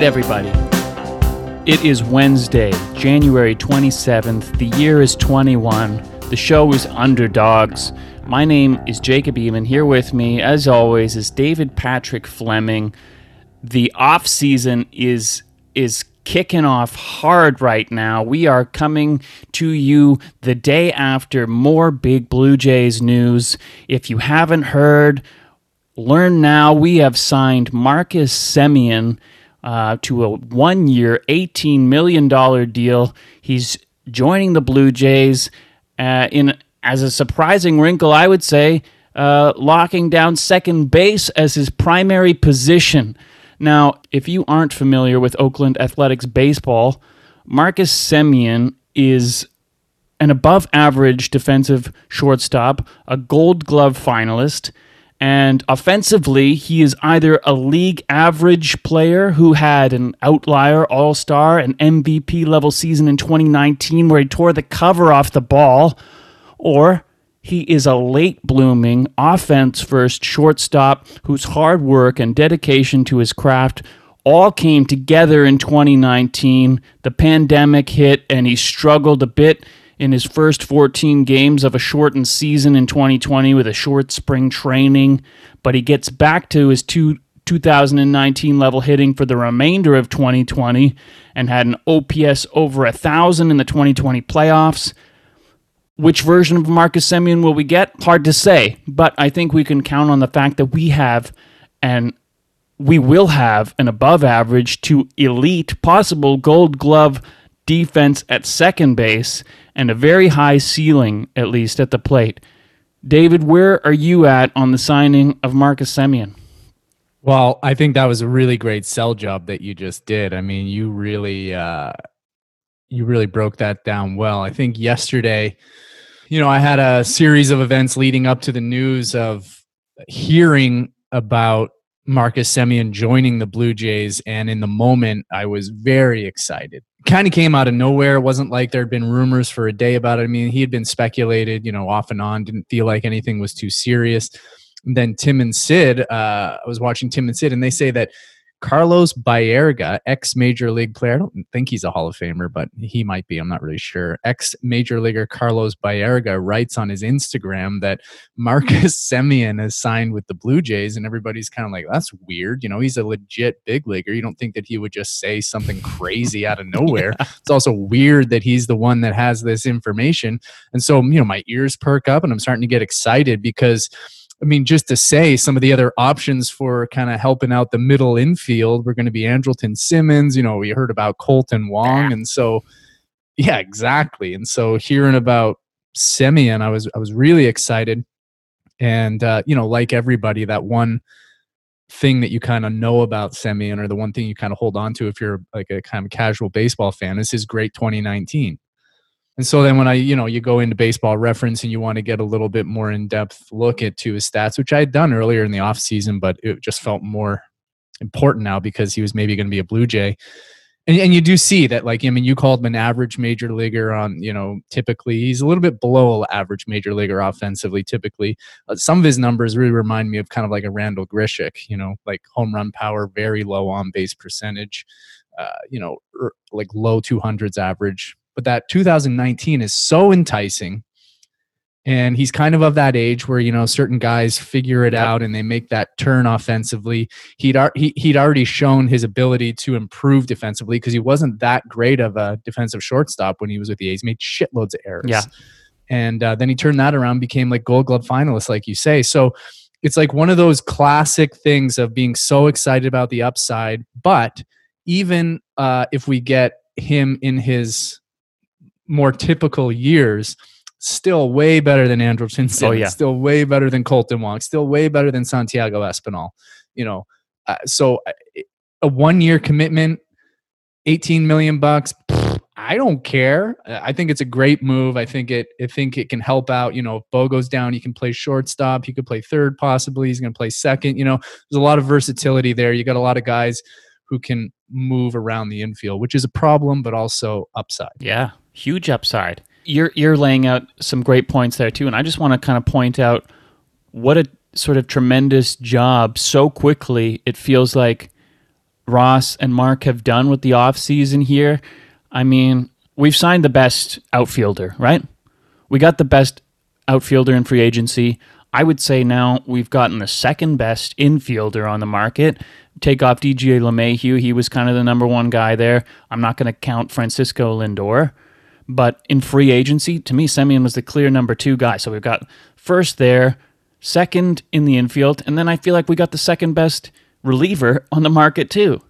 right, everybody. It is Wednesday, January 27th. The year is 21. The show is Underdogs. My name is Jacob Eamon. Here with me, as always, is David Patrick Fleming. The off season is is kicking off hard right now. We are coming to you the day after more big Blue Jays news. If you haven't heard, learn now. We have signed Marcus Semien uh, to a one year, $18 million deal. He's joining the Blue Jays uh, in as a surprising wrinkle, I would say, uh, locking down second base as his primary position. Now, if you aren't familiar with Oakland Athletics baseball, Marcus Semien is an above average defensive shortstop, a gold glove finalist, and offensively, he is either a league average player who had an outlier all star, an MVP level season in 2019 where he tore the cover off the ball, or he is a late blooming, offense first shortstop whose hard work and dedication to his craft all came together in 2019. The pandemic hit and he struggled a bit in his first 14 games of a shortened season in 2020 with a short spring training, but he gets back to his two, 2019 level hitting for the remainder of 2020 and had an OPS over a thousand in the 2020 playoffs. Which version of Marcus Simeon will we get? Hard to say, but I think we can count on the fact that we have and we will have an above average to elite possible gold glove defense at second base and a very high ceiling, at least at the plate. David, where are you at on the signing of Marcus Simeon? Well, I think that was a really great sell job that you just did. I mean, you really uh you really broke that down well. I think yesterday, you know, I had a series of events leading up to the news of hearing about Marcus Simeon joining the Blue Jays and in the moment I was very excited kind of came out of nowhere. It wasn't like there had been rumors for a day about it. I mean, he had been speculated, you know, off and on, didn't feel like anything was too serious. And then Tim and Sid, uh, I was watching Tim and Sid, and they say that Carlos Baerga, ex Major League player. I don't think he's a Hall of Famer, but he might be. I'm not really sure. Ex Major Leaguer Carlos Baerga writes on his Instagram that Marcus Semien has signed with the Blue Jays, and everybody's kind of like, that's weird. You know, he's a legit big leaguer. You don't think that he would just say something crazy out of nowhere. yeah. It's also weird that he's the one that has this information. And so, you know, my ears perk up and I'm starting to get excited because I mean, just to say some of the other options for kind of helping out the middle infield were going to be Andrelton Simmons. You know, we heard about Kolten Wong, and so yeah, exactly. And so hearing about Semien, I was I was really excited, and uh, you know, like everybody, that one thing that you kind of know about Semien, or the one thing you kind of hold on to if you're like a kind of casual baseball fan, is his great 2019. And so then when I, you know, you go into baseball reference and you want to get a little bit more in-depth look at to his stats, which I had done earlier in the offseason, but it just felt more important now because he was maybe going to be a Blue Jay. And, and you do see that, like, I mean, you called him an average major leaguer on, you know, typically he's a little bit below average major leaguer offensively, typically. Uh, some of his numbers really remind me of kind of like a Randall Grichuk, you know, like home run power, very low on base percentage, uh, you know, er, like low 200s average, but that 2019 is so enticing and he's kind of of that age where you know certain guys figure it out and they make that turn offensively. He'd he, he'd already shown his ability to improve defensively because he wasn't that great of a defensive shortstop when he was with the A's. He made shitloads of errors. Yeah, and uh, then he turned that around, became like Gold Glove finalist, like you say. So it's like one of those classic things of being so excited about the upside, but even uh, if we get him in his more typical years, still way better than Andrelton Simmons, oh, yeah. still way better than Kolten Wong, still way better than Santiago Espinal. You know, uh, so uh, a one year commitment, 18 million bucks. I don't care. I think it's a great move. I think it. I think it can help out. You know, if Bo goes down, he can play shortstop. He could play third, possibly. He's going to play second. You know, there's a lot of versatility there. You got a lot of guys who can move around the infield, which is a problem, but also upside. Yeah, huge upside. You're you're laying out some great points there too, and I just want to kind of point out what a sort of tremendous job so quickly. It feels like Ross and Mark have done with the offseason here, I mean, we've signed the best outfielder, right? We got the best outfielder in free agency. I would say now we've gotten the second best infielder on the market. Take off DJ LeMahieu. He was kind of the number one guy there. I'm not going to count Francisco Lindor. But in free agency, to me, Semien was the clear number two guy. So we've got first there, second in the infield, and then I feel like we got the second best reliever on the market too.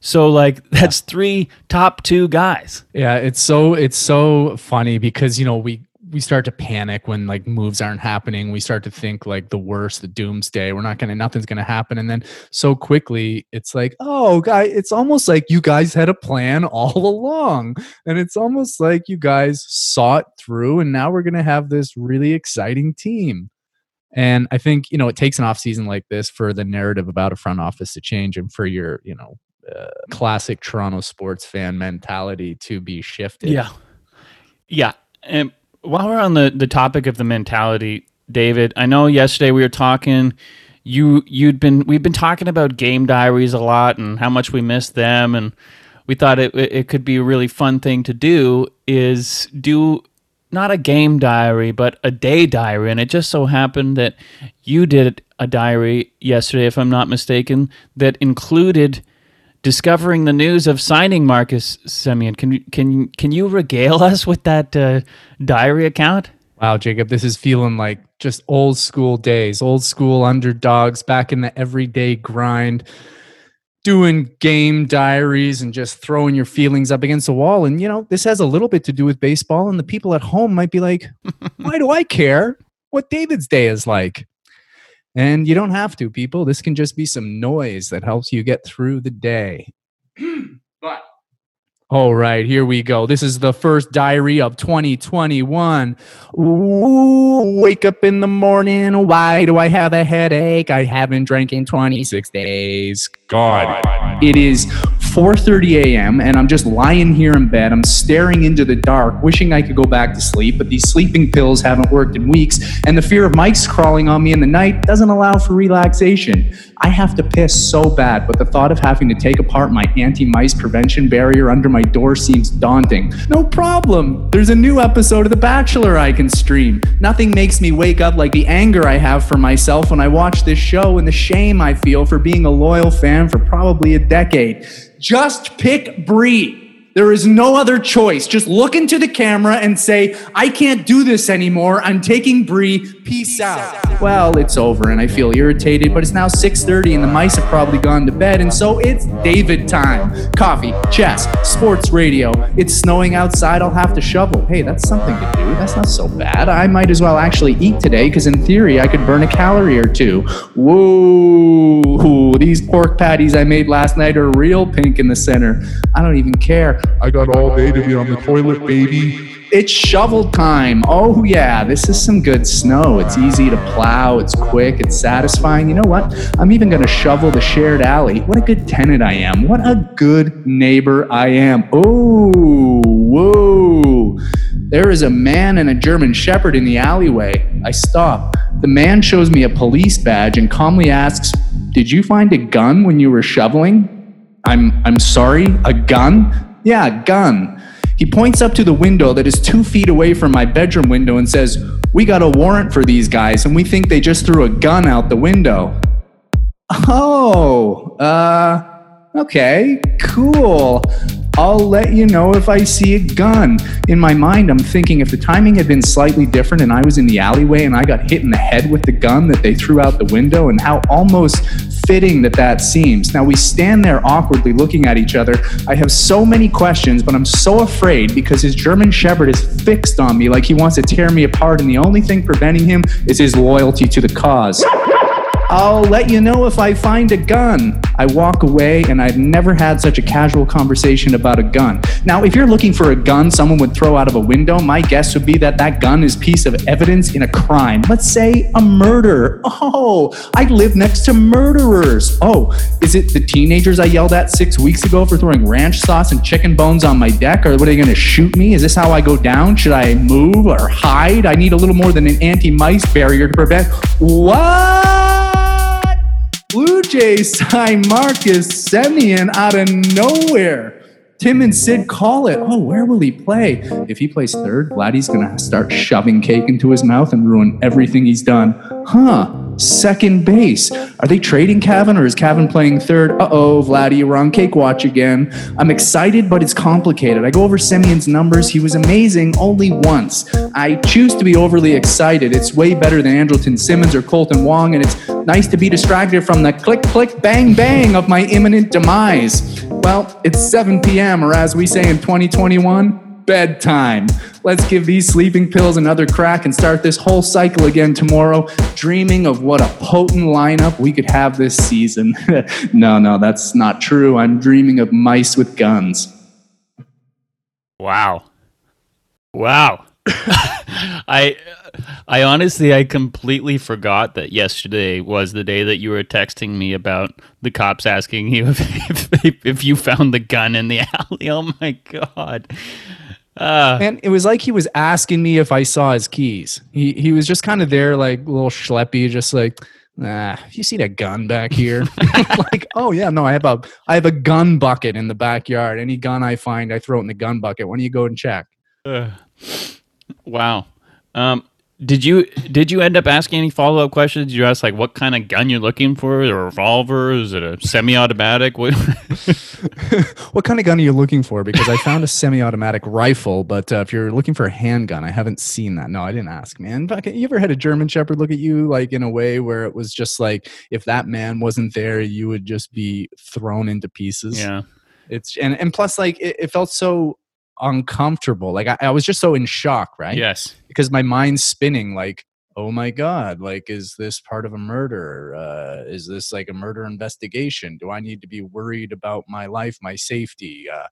So like that's three top two guys. Yeah, it's so it's so funny because you know we we start to panic when like moves aren't happening. We start to think like the worst, the doomsday. We're not gonna, nothing's gonna happen. And then so quickly, it's like, oh, guy, it's almost like you guys had a plan all along, and it's almost like you guys saw it through, and now we're gonna have this really exciting team. And I think you know it takes an off season like this for the narrative about a front office to change, and for your you know uh, classic Toronto sports fan mentality to be shifted. Yeah, yeah, and while we're on the, the topic of the mentality, David, I know yesterday we were talking. You you'd been we've been talking about game diaries a lot and how much we miss them, and we thought it it could be a really fun thing to do. Is do not a game diary, but a day diary. And it just so happened that you did a diary yesterday, if I'm not mistaken, that included discovering the news of signing Marcus Simeon. Can can can you regale us with that uh, diary account? Wow, Jacob, this is feeling like just old school days, old school underdogs back in the everyday grind, doing game diaries and just throwing your feelings up against the wall. And you know, this has a little bit to do with baseball. And the people at home might be like, "Why do I care what David's day is like?" And you don't have to, people. This can just be some noise that helps you get through the day. but all right, here we go. This is the first diary of 2021. Ooh, wake up in the morning. Why do I have a headache? I haven't drank in 26 days. God. It is 4:30 a.m. and I'm just lying here in bed. I'm staring into the dark, wishing I could go back to sleep, but these sleeping pills haven't worked in weeks, and the fear of mice crawling on me in the night doesn't allow for relaxation. I have to piss so bad, but the thought of having to take apart my anti-mice prevention barrier under my door seems daunting. No problem. There's a new episode of The Bachelor I can stream. Nothing makes me wake up like the anger I have for myself when I watch this show and the shame I feel for being a loyal fan for probably a decade. Just pick Bri. There is no other choice. Just look into the camera and say, I can't do this anymore. I'm taking Bri. Peace, Peace out. out. Well, it's over and I feel irritated, but it's now 6:30 and the mice have probably gone to bed, and so it's David time. Coffee, chess, sports radio. It's snowing outside. I'll have to shovel. Hey, that's something to do. That's not so bad. I might as well actually eat today because in theory I could burn a calorie or two. Whoa, these pork patties I made last night are real pink in the center. I don't even care. I got all day to be on the toilet, baby. It's shovel time. Oh, yeah, this is some good snow. It's easy to plow, it's quick, it's satisfying. You know what? I'm even going to shovel the shared alley. What a good tenant I am. What a good neighbor I am. Oh, whoa. There is a man and a German Shepherd in the alleyway. I stop. The man shows me a police badge and calmly asks, Did you find a gun when you were shoveling? I'm, I'm sorry, a gun? Yeah, gun. He points up to the window that is two feet away from my bedroom window and says, We got a warrant for these guys, and we think they just threw a gun out the window. Oh, uh, okay, cool. I'll let you know if I see a gun. In my mind, I'm thinking if the timing had been slightly different and I was in the alleyway and I got hit in the head with the gun that they threw out the window, and how almost fitting that that seems. Now we stand there awkwardly looking at each other. I have so many questions, but I'm so afraid because his German Shepherd is fixed on me like he wants to tear me apart, and the only thing preventing him is his loyalty to the cause. I'll let you know if I find a gun. I walk away, and I've never had such a casual conversation about a gun. Now, if you're looking for a gun someone would throw out of a window, my guess would be that that gun is piece of evidence in a crime. Let's say a murder. Oh, I live next to murderers. Oh, is it the teenagers I yelled at six weeks ago for throwing ranch sauce and chicken bones on my deck? Or are they going to shoot me? Is this how I go down? Should I move or hide? I need a little more than an anti mice barrier to prevent. What? Blue Jays sign Marcus Semien out of nowhere. Tim and Sid call it. Oh, where will he play? If he plays third, Vladdy's going to start shoving cake into his mouth and ruin everything he's done. Huh. Second base. Are they trading Cavan or is Cavan playing third? Uh oh, Vladdy, we're on cake watch again. I'm excited, but it's complicated. I go over Simeon's numbers. He was amazing only once. I choose to be overly excited. It's way better than Andrelton Simmons or Kolten Wong, and it's nice to be distracted from the click, click, bang, bang of my imminent demise. Well, it's 7 p.m., or as we say in 2021, bedtime. Let's give these sleeping pills another crack and start this whole cycle again tomorrow, dreaming of what a potent lineup we could have this season. no, no, that's not true. I'm dreaming of mice with guns. Wow. Wow. I I honestly I completely forgot that yesterday was the day that you were texting me about the cops asking you if if, if you found the gun in the alley. Oh my god. Uh, and it was like he was asking me if I saw his keys. He he was just kind of there, like a little schleppy, just like, ah, you see that gun back here? like, oh yeah, no, I have a I have a gun bucket in the backyard. Any gun I find, I throw it in the gun bucket. Why don't you go and check? Uh, wow. Um, did you did you end up asking any follow up questions? Did you ask like what kind of gun you're looking for? A revolver? Is it a semi automatic? What? kind of gun are you looking for? Because I found a semi automatic rifle, but uh, if you're looking for a handgun, I haven't seen that. No, I didn't ask, man. You ever had a German Shepherd look at you like in a way where it was just like if that man wasn't there, you would just be thrown into pieces. Yeah. It's and and plus like it, it felt so uncomfortable. Like I, I, was just so in shock, right? Yes. Because my mind's spinning like, oh my God, like, is this part of a murder? Uh, is this like a murder investigation? Do I need to be worried about my life, my safety? Uh,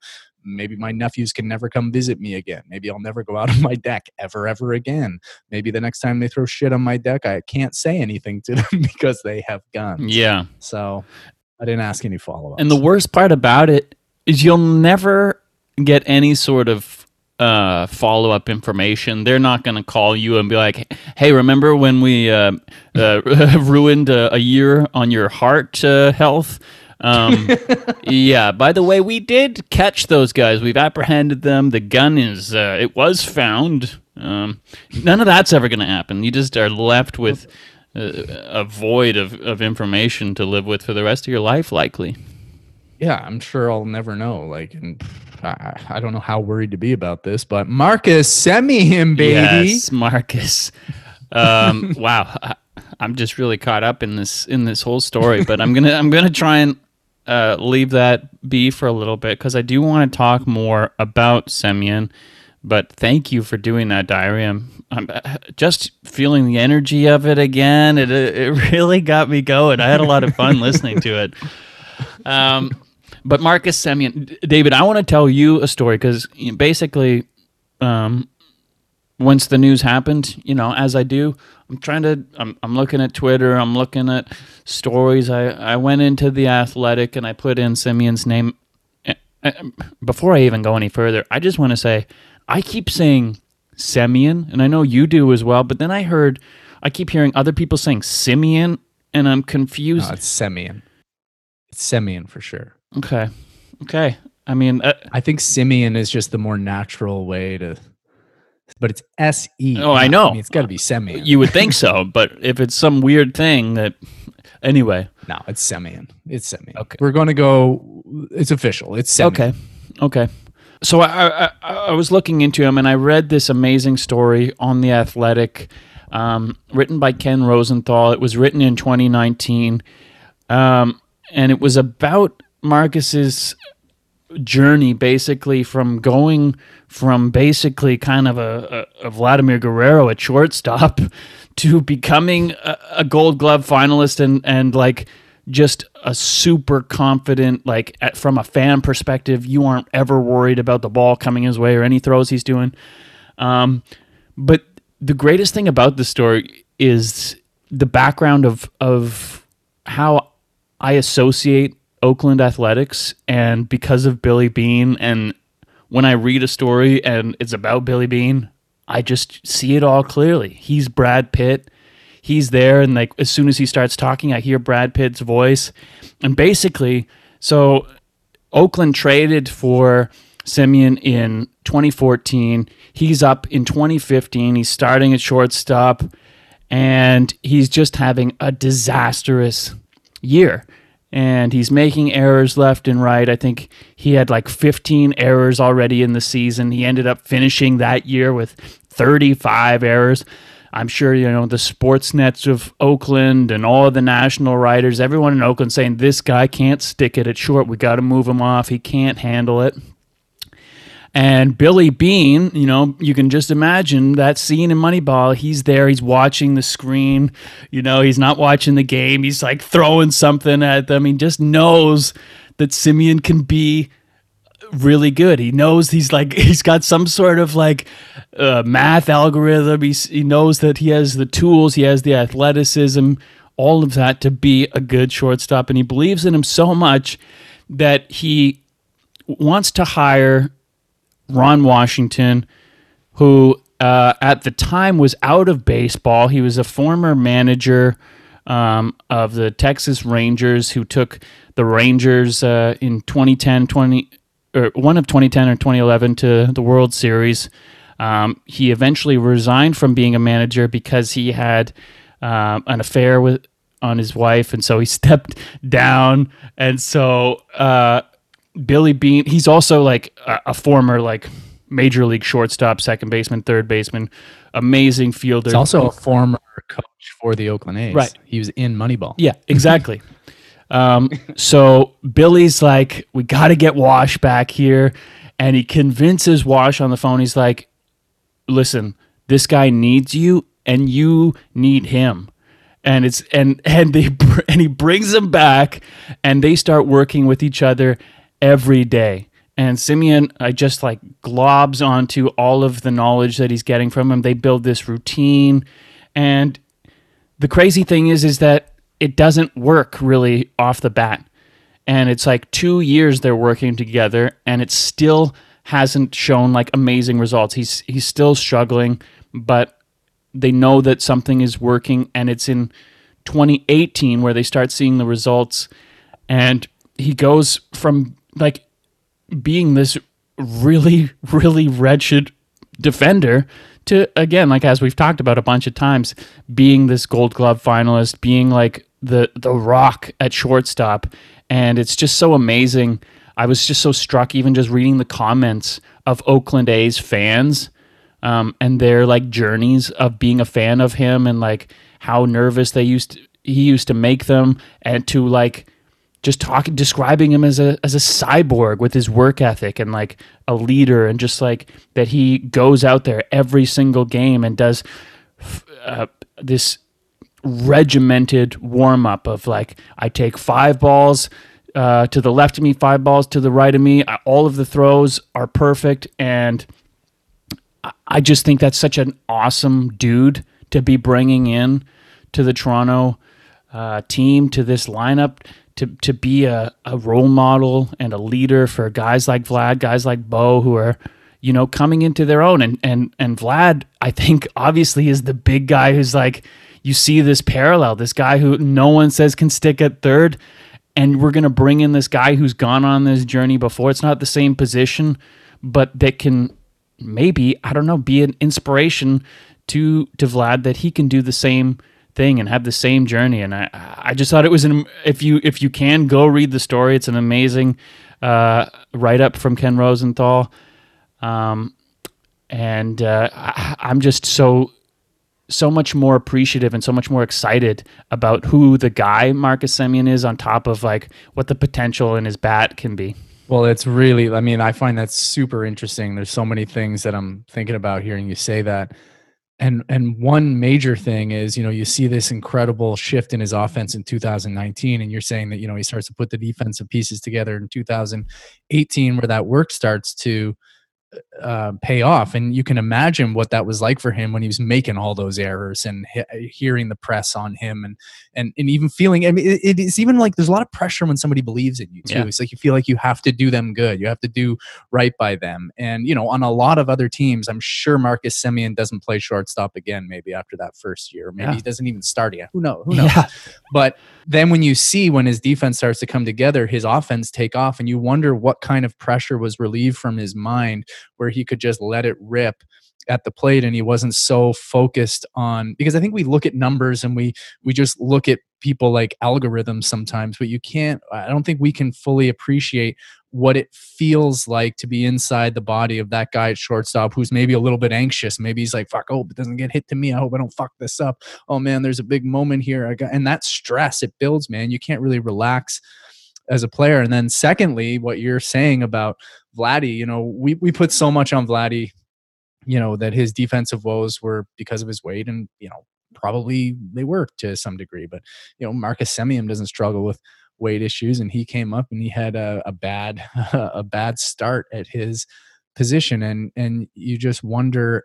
maybe my nephews can never come visit me again. Maybe I'll never go out on my deck ever, ever again. Maybe the next time they throw shit on my deck, I can't say anything to them because they have guns. Yeah. So I didn't ask any follow up. And the worst part about it is you'll never get any sort of uh, follow up information. They're not going to call you and be like, "Hey, remember when we uh, uh, ruined a, a, year on your heart uh, health?" Um, yeah. By the way, we did catch those guys. We've apprehended them. The gun is uh, it was found. Um, none of that's ever going to happen. You just are left with a void of, of information to live with for the rest of your life, likely. Yeah, I'm sure I'll never know. Like, and I, I don't know how worried to be about this, but Marcus, send me him, baby. Yes, Marcus. Um, wow, I, am just really caught up in this in this whole story, but I'm gonna I'm gonna try and uh, leave that be for a little bit because I do want to talk more about Semyon. But thank you for doing that diary. I'm, I'm uh, just feeling the energy of it again. It it really got me going. I had a lot of fun listening to it. Um, but Marcus Semien, David, I want to tell you a story because basically, um, once the news happened, you know, as I do, I'm trying to, I'm, I'm looking at Twitter, I'm looking at stories. I, I went into the athletic and I put in Simeon's name. Before I even go any further, I just want to say, I keep saying Simeon, and I know you do as well, but then I heard, I keep hearing other people saying Simeon, and I'm confused. No, it's Simeon. It's Semien for sure. Okay. Okay. I mean, uh, I think Simeon is just the more natural way to, but it's S E. Oh, I know. I mean, it's got to be Semien. You would think so, but if it's some weird thing that, anyway. No, it's Semien. It's Semien. Okay. We're going to go. It's official. It's Semien. Okay. Okay. So I, I, I was looking into him and I read this amazing story on the Athletic, um, written by Ken Rosenthal. It was written in 2019, um, and it was about Marcus's journey basically from going from basically kind of a, a, a Vladimir Guerrero at shortstop to becoming a, a, gold glove finalist and and like just a super confident like at, from a fan perspective you aren't ever worried about the ball coming his way or any throws he's doing. Um, but the greatest thing about the story is the background of of how I associate Oakland Athletics, and because of Billy Beane, and when I read a story and it's about Billy Beane, I just see it all clearly. He's Brad Pitt. he's there, and like as soon as he starts talking, I hear Brad Pitt's voice, and basically, so Oakland traded for Simeon in 2014. He's up in 2015. He's starting at shortstop, and he's just having a disastrous year. And he's making errors left and right. I think he had like 15 errors already in the season. He ended up finishing that year with 35 errors. I'm sure you know the sports nets of Oakland and all the national writers, everyone in Oakland saying this guy can't stick it at short. We got to move him off. He can't handle it. And Billy Beane, you know, you can just imagine that scene in Moneyball. He's there, he's watching the screen, you know, he's not watching the game. He's like throwing something at them. He just knows that Simeon can be really good. He knows he's like he's got some sort of like uh, math algorithm. He's, he knows that he has the tools, he has the athleticism, all of that to be a good shortstop, and he believes in him so much that he wants to hire Ron Washington, who uh, at the time was out of baseball. He was a former manager um, of the Texas Rangers who took the Rangers uh, in 2010, 20, or one of 2010 or 2011 to the World Series. Um, he eventually resigned from being a manager because he had um, an affair with on his wife, and so he stepped down. And so uh, Billy Beane, he's also like a, a, former like major league shortstop, second baseman, third baseman, amazing fielder. He's also a former coach for the Oakland A's. Right, he was in Moneyball. Yeah, exactly. um, so Billy's like, we got to get Wash back here, and he convinces Wash on the phone. He's like, listen, this guy needs you, and you need him and it's and and they and he brings him back and they start working with each other every day. And Simeon, I just like globs onto all of the knowledge that he's getting from him. They build this routine. And the crazy thing is, is that it doesn't work really off the bat. And it's like two years they're working together and it still hasn't shown like amazing results. He's he's still struggling, but they know that something is working and it's in 2018 where they start seeing the results and he goes from like being this really, really wretched defender to again, like as we've talked about a bunch of times, being this gold glove finalist, being like the the rock at shortstop. And it's just so amazing. I was just so struck even just reading the comments of Oakland A's fans um, and their like journeys of being a fan of him and like how nervous they used to, he used to make them and to like just talking describing him as a as a cyborg with his work ethic and like a leader and just like that he goes out there every single game and does uh, this regimented warm up of like I take five balls uh, to the left of me, five balls to the right of me. All of the throws are perfect, and I just think that's such an awesome dude to be bringing in to the Toronto uh, team to this lineup to to be a, a role model and a leader for guys like Vlad, guys like Bo, who are you know coming into their own. And and and Vlad, I think obviously is the big guy who's like you see this parallel, this guy who no one says can stick at third, and we're gonna bring in this guy who's gone on this journey before. It's not the same position, but that can maybe I don't know be an inspiration to to Vlad that he can do the same thing and have the same journey. And I, I just thought it was an if you if you can go read the story, it's an amazing uh, write up from Ken Rosenthal. Um, and uh, I, I'm just so so much more appreciative and so much more excited about who the guy Marcus Simeon is on top of like what the potential in his bat can be. Well, it's really, I mean, I find that super interesting. There's so many things that I'm thinking about hearing you say that and and one major thing is you know you see this incredible shift in his offense in 2019 and you're saying that you know he starts to put the defensive pieces together in 2018 where that work starts to uh, pay off. And you can imagine what that was like for him when he was making all those errors and he- hearing the press on him and and and even feeling. I mean, it, it's even like there's a lot of pressure when somebody believes in you too. Yeah. It's like you feel like you have to do them good. You have to do right by them. And you know, on a lot of other teams, I'm sure Marcus Simeon doesn't play shortstop again. Maybe after that first year, maybe Yeah. he doesn't even start again. Who knows? Who knows? Yeah. But then when you see when his defense starts to come together, his offense take off, and you wonder what kind of pressure was relieved from his mind where he could just let it rip at the plate and he wasn't so focused on because I think we look at numbers and we we just look at people like algorithms sometimes, but you can't I don't think we can fully appreciate what it feels like to be inside the body of that guy at shortstop who's maybe a little bit anxious. Maybe he's like, fuck, oh, it doesn't get hit to me. I hope I don't fuck this up. Oh man, there's a big moment here. I got, and that stress it builds, man. You can't really relax as a player. And then secondly, what you're saying about Vladdy, you know, we, we put so much on Vladdy, you know, that his defensive woes were because of his weight and, you know, probably they were to some degree, but you know, Marcus Semien doesn't struggle with weight issues and he came up and he had a, a bad, a bad start at his position. And, and you just wonder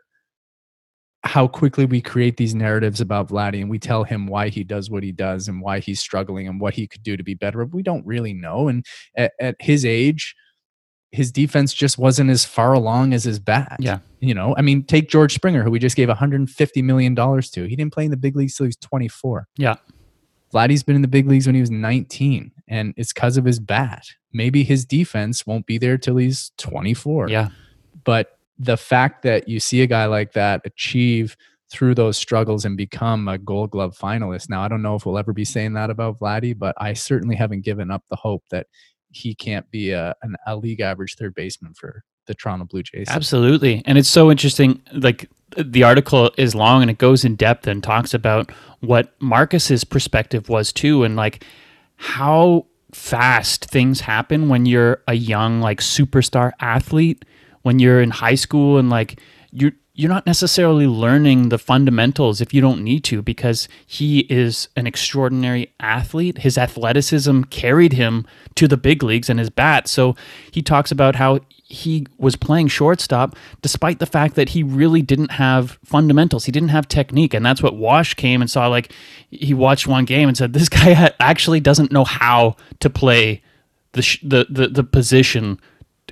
how quickly we create these narratives about Vladdy and we tell him why he does what he does and why he's struggling and what he could do to be better. But we don't really know. And at, at his age, his defense just wasn't as far along as his bat. Yeah. You know, I mean, take George Springer, who we just gave $150 million to. He didn't play in the big leagues till he was 24. Yeah. Vladdy's been in the big leagues when he was 19, and it's because of his bat. Maybe his defense won't be there till he's 24 Yeah. but the fact that you see a guy like that achieve through those struggles and become a gold glove finalist now i don't know if we'll ever be saying that about vladdy but i certainly haven't given up the hope that he can't be a, an, a league average third baseman for the toronto blue jays Absolutely. And it's so interesting. Like the article is long and it goes in depth and talks about what Marcus's perspective was too and like how fast things happen when you're a young like superstar athlete when you're in high school and like you're you're not necessarily learning the fundamentals if you don't need to because he is an extraordinary athlete. His athleticism carried him to the big leagues and his bat. So he talks about how he was playing shortstop despite the fact that he really didn't have fundamentals. He didn't have technique. And that's what Wash came and saw. Like, he watched one game and said, This guy actually doesn't know how to play the, sh- the, the, the position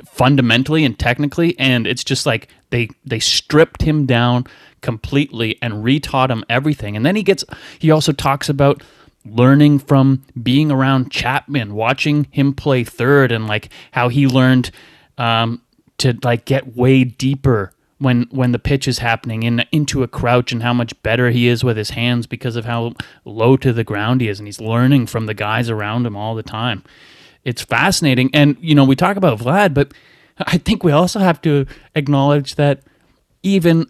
fundamentally and technically and it's just like they they stripped him down completely and retaught him everything. And then he gets he also talks about learning from being around Chapman watching him play third and like how he learned um, to like get way deeper when when the pitch is happening in into a crouch and how much better he is with his hands because of how low to the ground he is. And he's learning from the guys around him all the time it's fascinating. And you know, we talk about Vlad, but I think we also have to acknowledge that even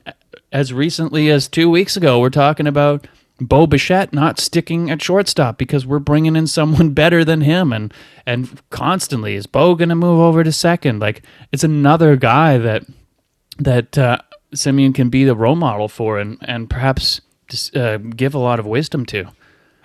as recently as two weeks ago, we're talking about Bo Bichette not sticking at shortstop because we're bringing in someone better than him, and and constantly is Bo going to move over to second? Like it's another guy that that uh, Simeon can be the role model for, and and perhaps just, uh, give a lot of wisdom to.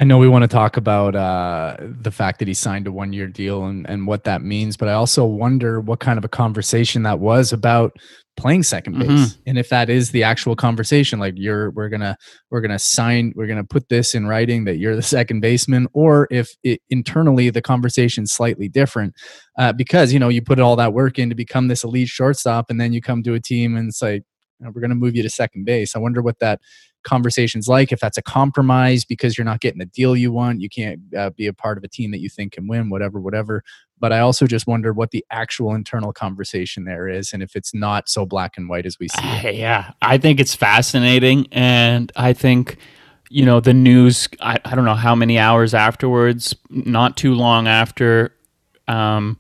I know we want to talk about uh, the fact that he signed a one year deal and, and what that means, but I also wonder what kind of a conversation that was about playing second base Mhm. and if that is the actual conversation like you're we're gonna we're gonna sign we're gonna put this in writing that you're the second baseman or if it, internally the conversation's slightly different uh, because you know you put all that work in to become this elite shortstop and then you come to a team and it's like we're gonna move you to second base i wonder what that conversations like if that's a compromise because you're not getting the deal you want you can't uh, be a part of a team that you think can win whatever whatever but i also just wonder what the actual internal conversation there is and if it's not so black and white as we see it. Yeah, I think it's fascinating, and I think you know the news. I, I don't know how many hours afterwards, not too long after. Um,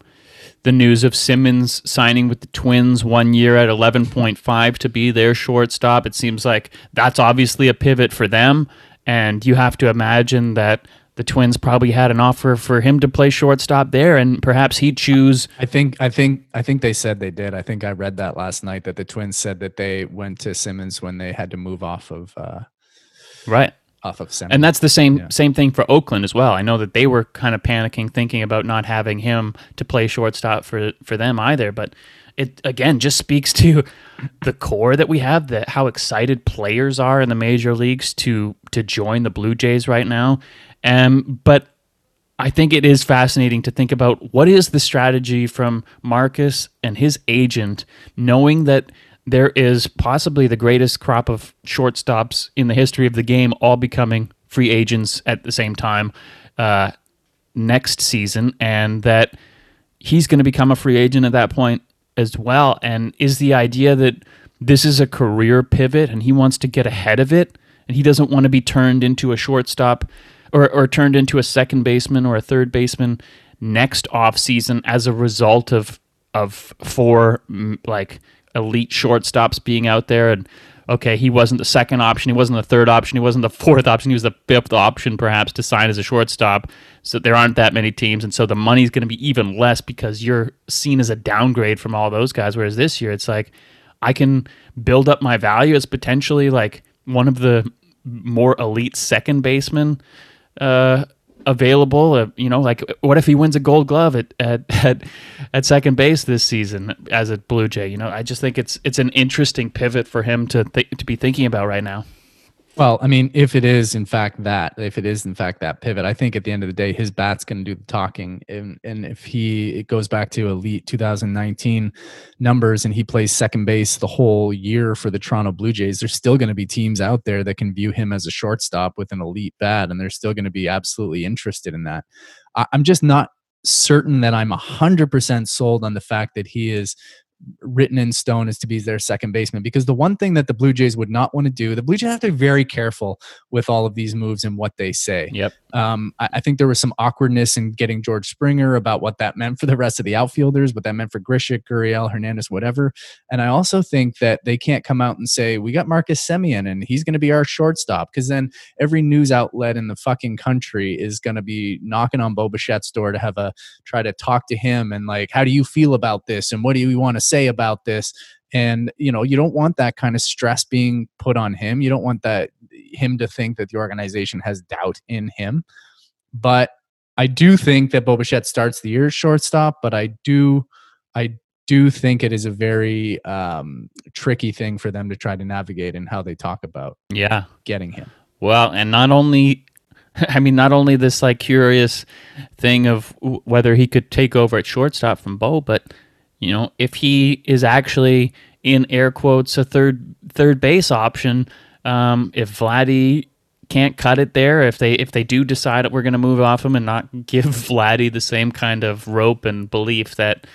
the news of Simmons signing with the Twins one year at 11.5 to be their shortstop. It seems like that's obviously a pivot for them. And you have to imagine that the Twins probably had an offer for him to play shortstop there, and perhaps he'd choose. I think I think I think they said they did. I think I read that last night that the Twins said that they went to Simmons when they had to move off of uh, Right. Off of Simmons. And that's the same Yeah. same thing for Oakland as well. I know that they were kind of panicking, thinking about not having him to play shortstop for for them either. But it again just speaks to the core that we have, that how excited players are in the major leagues to to join the Blue Jays right now. Um, but I think it is fascinating to think about what is the strategy from Marcus and his agent, knowing that there is possibly the greatest crop of shortstops in the history of the game, all becoming free agents at the same time uh, next season, and that he's going to become a free agent at that point as well. And is the idea that this is a career pivot and he wants to get ahead of it and he doesn't want to be turned into a shortstop or, or turned into a second baseman or a third baseman next off season as a result of of four like elite shortstops being out there and okay he wasn't the second option he wasn't the third option he wasn't the fourth option he was the fifth option perhaps to sign as a shortstop. So there aren't that many teams and so the money's going to be even less because you're seen as a downgrade from all those guys. Whereas this year it's like i can build up my value as potentially like one of the more elite second basemen uh, available. Uh, you know, like what if he wins a Gold Glove at, at at at second base this season as a Blue Jay? You know, I just think it's it's an interesting pivot for him to th- to be thinking about right now. Well, I mean, if it is in fact that, if it is in fact that pivot, I think at the end of the day, his bat's going to do the talking. And, and if he, it goes back to elite 2019 numbers and he plays second base the whole year for the Toronto Blue Jays, there's still going to be teams out there that can view him as a shortstop with an elite bat. And they're still going to be absolutely interested in that. I, I'm just not certain that I'm 100% sold on the fact that he is written in stone is to be their second baseman because the one thing that the Blue Jays would not want to do, the Blue Jays have to be very careful with all of these moves and what they say. Yep. Um, I, I, think there was some awkwardness in getting George Springer about what that meant for the rest of the outfielders, what that meant for Grichuk, Gurriel, Hernandez, whatever. And I also think that they can't come out and say, we got Marcus Semien and he's going to be our shortstop because then every news outlet in the fucking country is going to be knocking on Bo Bichette's door to have a try to talk to him and like, how do you feel about this? And what do you want to say about this and you know you don't want that kind of stress being put on him. You don't want that him to think that the organization has doubt in him. But i do think that Bo Bichette starts the year shortstop but i do i do think it is a very um, tricky thing for them to try to navigate and how they talk about yeah. getting him. Well and not only I mean, not only this like curious thing of whether he could take over at shortstop from Bo, but you know, if he is actually in air quotes a third third base option, um, if Vladdy can't cut it there, if they if they do decide that we're going to move off him and not give Vladdy the same kind of rope and belief that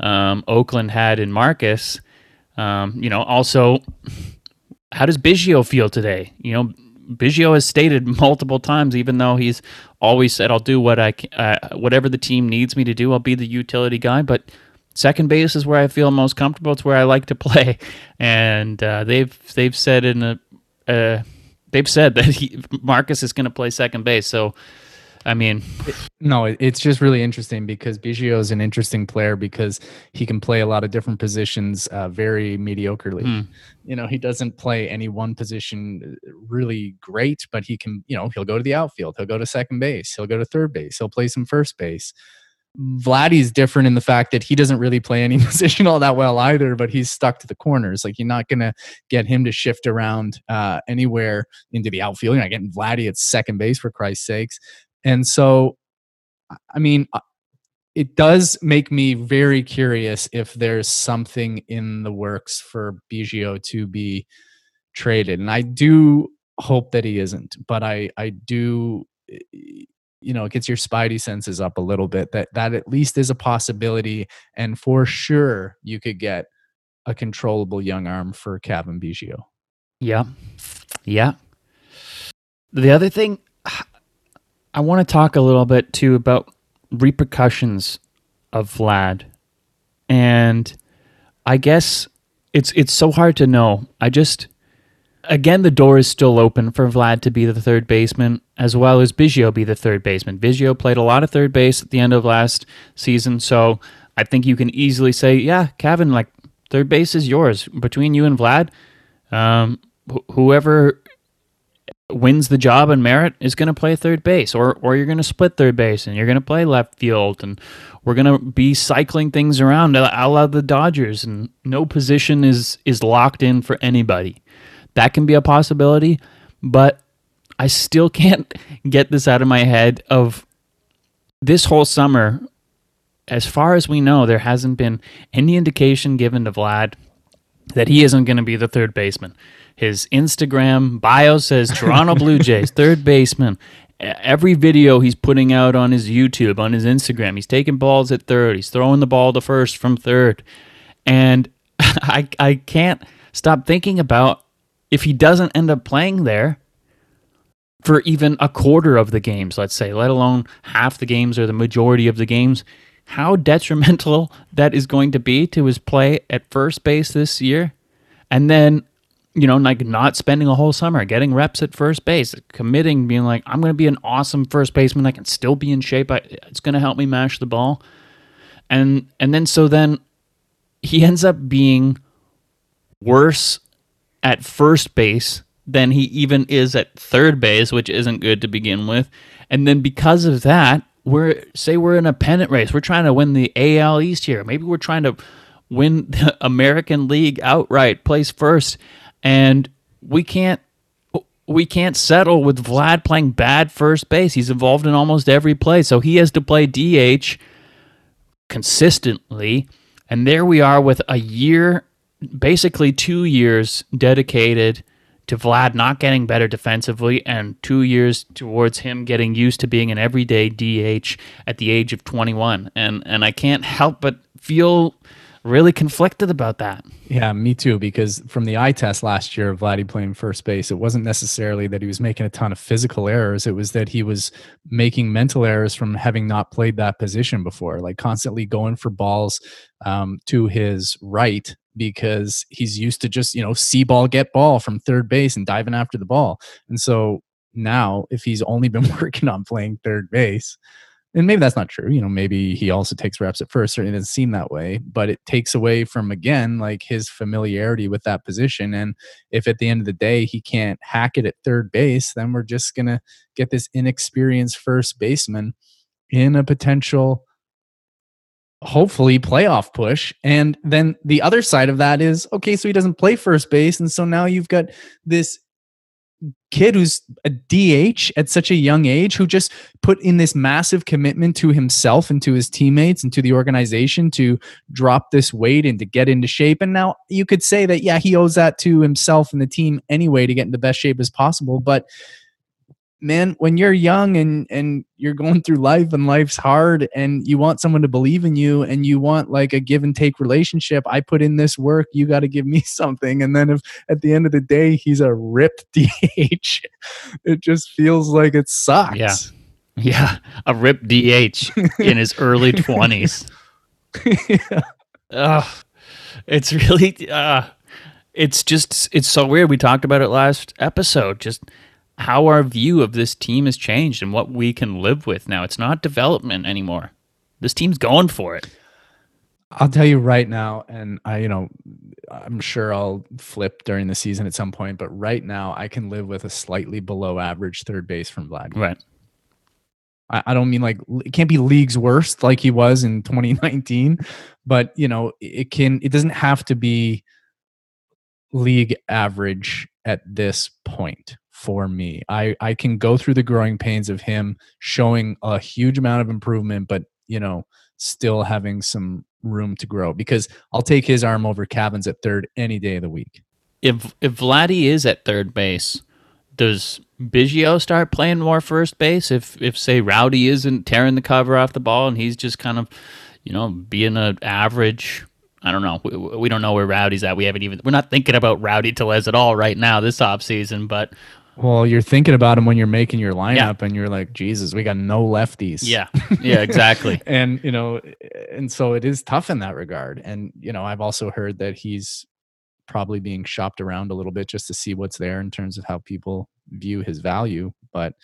um, Oakland had in Marcus, um, you know, also how does Biggio feel today? You know, Biggio has stated multiple times, even though he's always said, "I'll do what I uh, whatever the team needs me to do. I'll be the utility guy." But second base is where I feel most comfortable. It's where I like to play, and uh, they've they've said in a uh, they've said that he, Marcus is going to play second base. So, I mean, no, it's just really interesting because Biggio is an interesting player because he can play a lot of different positions uh, very mediocrely. Hmm. You know, he doesn't play any one position really great, but he can. You know, he'll go to the outfield, he'll go to second base, he'll go to third base, he'll play some first base. Vladdy's different in the fact that he doesn't really play any position all that well either, but he's stuck to the corners. Like you're not gonna get him to shift around uh, anywhere into the outfield. You're not getting Vladdy at second base for Christ's sakes. And so, I mean, uh, it does make me very curious if there's something in the works for Biggio to be traded, and I do hope that he isn't. But I I do you know it gets your spidey senses up a little bit that that at least is a possibility and for sure you could get a controllable young arm for Cavan Biggio. Yeah. Yeah. The other thing I want to talk a little bit too about repercussions of Vlad. And I guess it's it's so hard to know. I just again, the door is still open for Vlad to be the third baseman, as well as Biggio be the third baseman. Biggio played a lot of third base at the end of last season, so I think you can easily say, yeah, Cavan, like third base is yours between you and Vlad. Um, wh- whoever wins the job and merit is going to play third base or or you're going to split third base and you're going to play left field and we're going to be cycling things around a la the Dodgers and no position is is locked in for anybody. That can be a possibility, but I still can't get this out of my head of this whole summer as far as we know there hasn't been any indication given to Vlad that he isn't going to be the third baseman. His Instagram bio says Toronto Blue Jays, third baseman. Every video he's putting out on his YouTube, on his Instagram, he's taking balls at third. He's throwing the ball to first from third. And I, I can't stop thinking about if he doesn't end up playing there for even a quarter of the games, let's say, let alone half the games or the majority of the games, how detrimental that is going to be to his play at first base this year. And then you know, like not spending a whole summer, getting reps at first base, committing, being like, I'm going to be an awesome first baseman. I can still be in shape. I, it's going to help me mash the ball. And and then so then he ends up being worse at first base than he even is at third base, which isn't good to begin with. And then because of that, we're say we're in a pennant race. We're trying to win the AL East here. Maybe we're trying to win the American League outright, place first and we can't we can't settle with Vlad playing bad first base. He's involved in almost every play, so he has to play DH consistently. And there we are with a year, basically two years dedicated to Vlad not getting better defensively, and two years towards him getting used to being an everyday DH at the age of 21. And and I can't help but feel really conflicted about that. Yeah, me too. Because from the eye test last year of Vladdy playing first base, it wasn't necessarily that he was making a ton of physical errors. It was that he was making mental errors from having not played that position before, like constantly going for balls um, to his right because he's used to just, you know, see ball, get ball from third base and diving after the ball. And so now, if he's only been working on playing third base, and maybe that's not true. You know, maybe he also takes reps at first. Certainly doesn't seem that way, but it takes away from again like his familiarity with that position. And if at the end of the day he can't hack it at third base, then we're just gonna get this inexperienced first baseman in a potential hopefully playoff push. And then the other side of that is okay, so he doesn't play first base. And so now you've got this kid who's a DH at such a young age who just put in this massive commitment to himself and to his teammates and to the organization to drop this weight and to get into shape. And now you could say that, yeah, he owes that to himself and the team anyway to get in the best shape as possible. But man, when you're young and and you're going through life and life's hard and you want someone to believe in you and you want like a give and take relationship, I put in this work, you got to give me something. And then if at the end of the day he's a ripped DH, it just feels like it sucks. Yeah. Yeah, a ripped DH in his early 20s. yeah. Ugh. It's really uh it's just it's so weird. We talked about it last episode. Just how our view of this team has changed and what we can live with now. It's not development anymore. This team's going for it. I'll tell you right now, and I, you know, I'm sure I'll flip during the season at some point, but right now I can live with a slightly below average third base from Vlad. Right. I, I don't mean like it can't be league's worst like he was in 2019, but you know, it can, it doesn't have to be league average at this point for me. I I can go through the growing pains of him showing a huge amount of improvement, but you know, still having some room to grow because I'll take his arm over Cavan's at third any day of the week. If if Vladdy is at third base, does Biggio start playing more first base? If if say Rowdy isn't tearing the cover off the ball and he's just kind of, you know, being an average I don't know. We, we, don't know where Rowdy's at. We haven't even. We're not thinking about Rowdy Tellez at all right now this off season. But well, you're thinking about him when you're making your lineup, yeah. and you're like, Jesus, we got no lefties. Yeah, yeah, exactly. and you know, and so it is tough in that regard. And you know, I've also heard that he's probably being shopped around a little bit just to see what's there in terms of how people view his value. But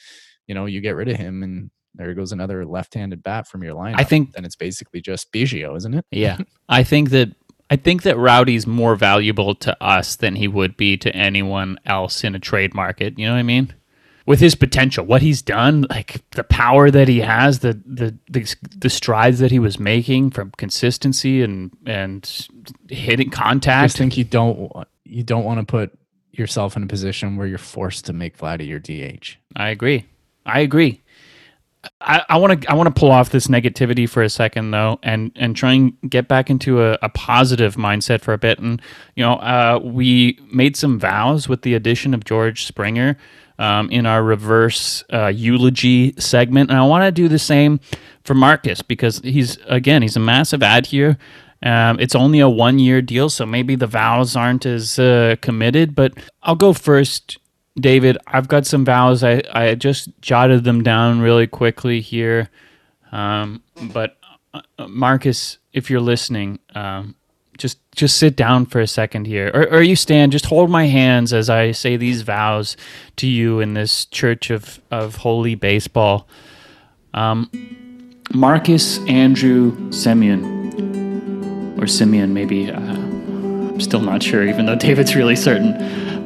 you know, you get rid of him, and there goes another left-handed bat from your lineup. I think, and it's basically just Biggio, isn't it? Yeah, I think that I think that Rowdy's more valuable to us than he would be to anyone else in a trade market. You know what I mean? with his potential, what he's done, like the power that he has, the the the, the strides that he was making from consistency and and hitting I contact. just think you don't you don't want to put yourself in a position where you're forced to make Vladdy your DH. I agree. I agree. I want to I want to pull off this negativity for a second though, and and try and get back into a, a positive mindset for a bit. And you know, uh, we made some vows with the addition of George Springer um, in our reverse uh, eulogy segment, and I want to do the same for Marcus because he's again he's a massive ad here. Um, it's only a one year deal, so maybe the vows aren't as uh, committed. But I'll go first. David, I've got some vows. I, I just jotted them down really quickly here. Um, but uh, Marcus, if you're listening, um, just just sit down for a second here, or, or you stand. Just hold my hands as I say these vows to you in this church of of holy baseball. Um, Marcus Andrew Simeon, or Simeon, maybe. Uh, I'm still not sure, even though David's really certain.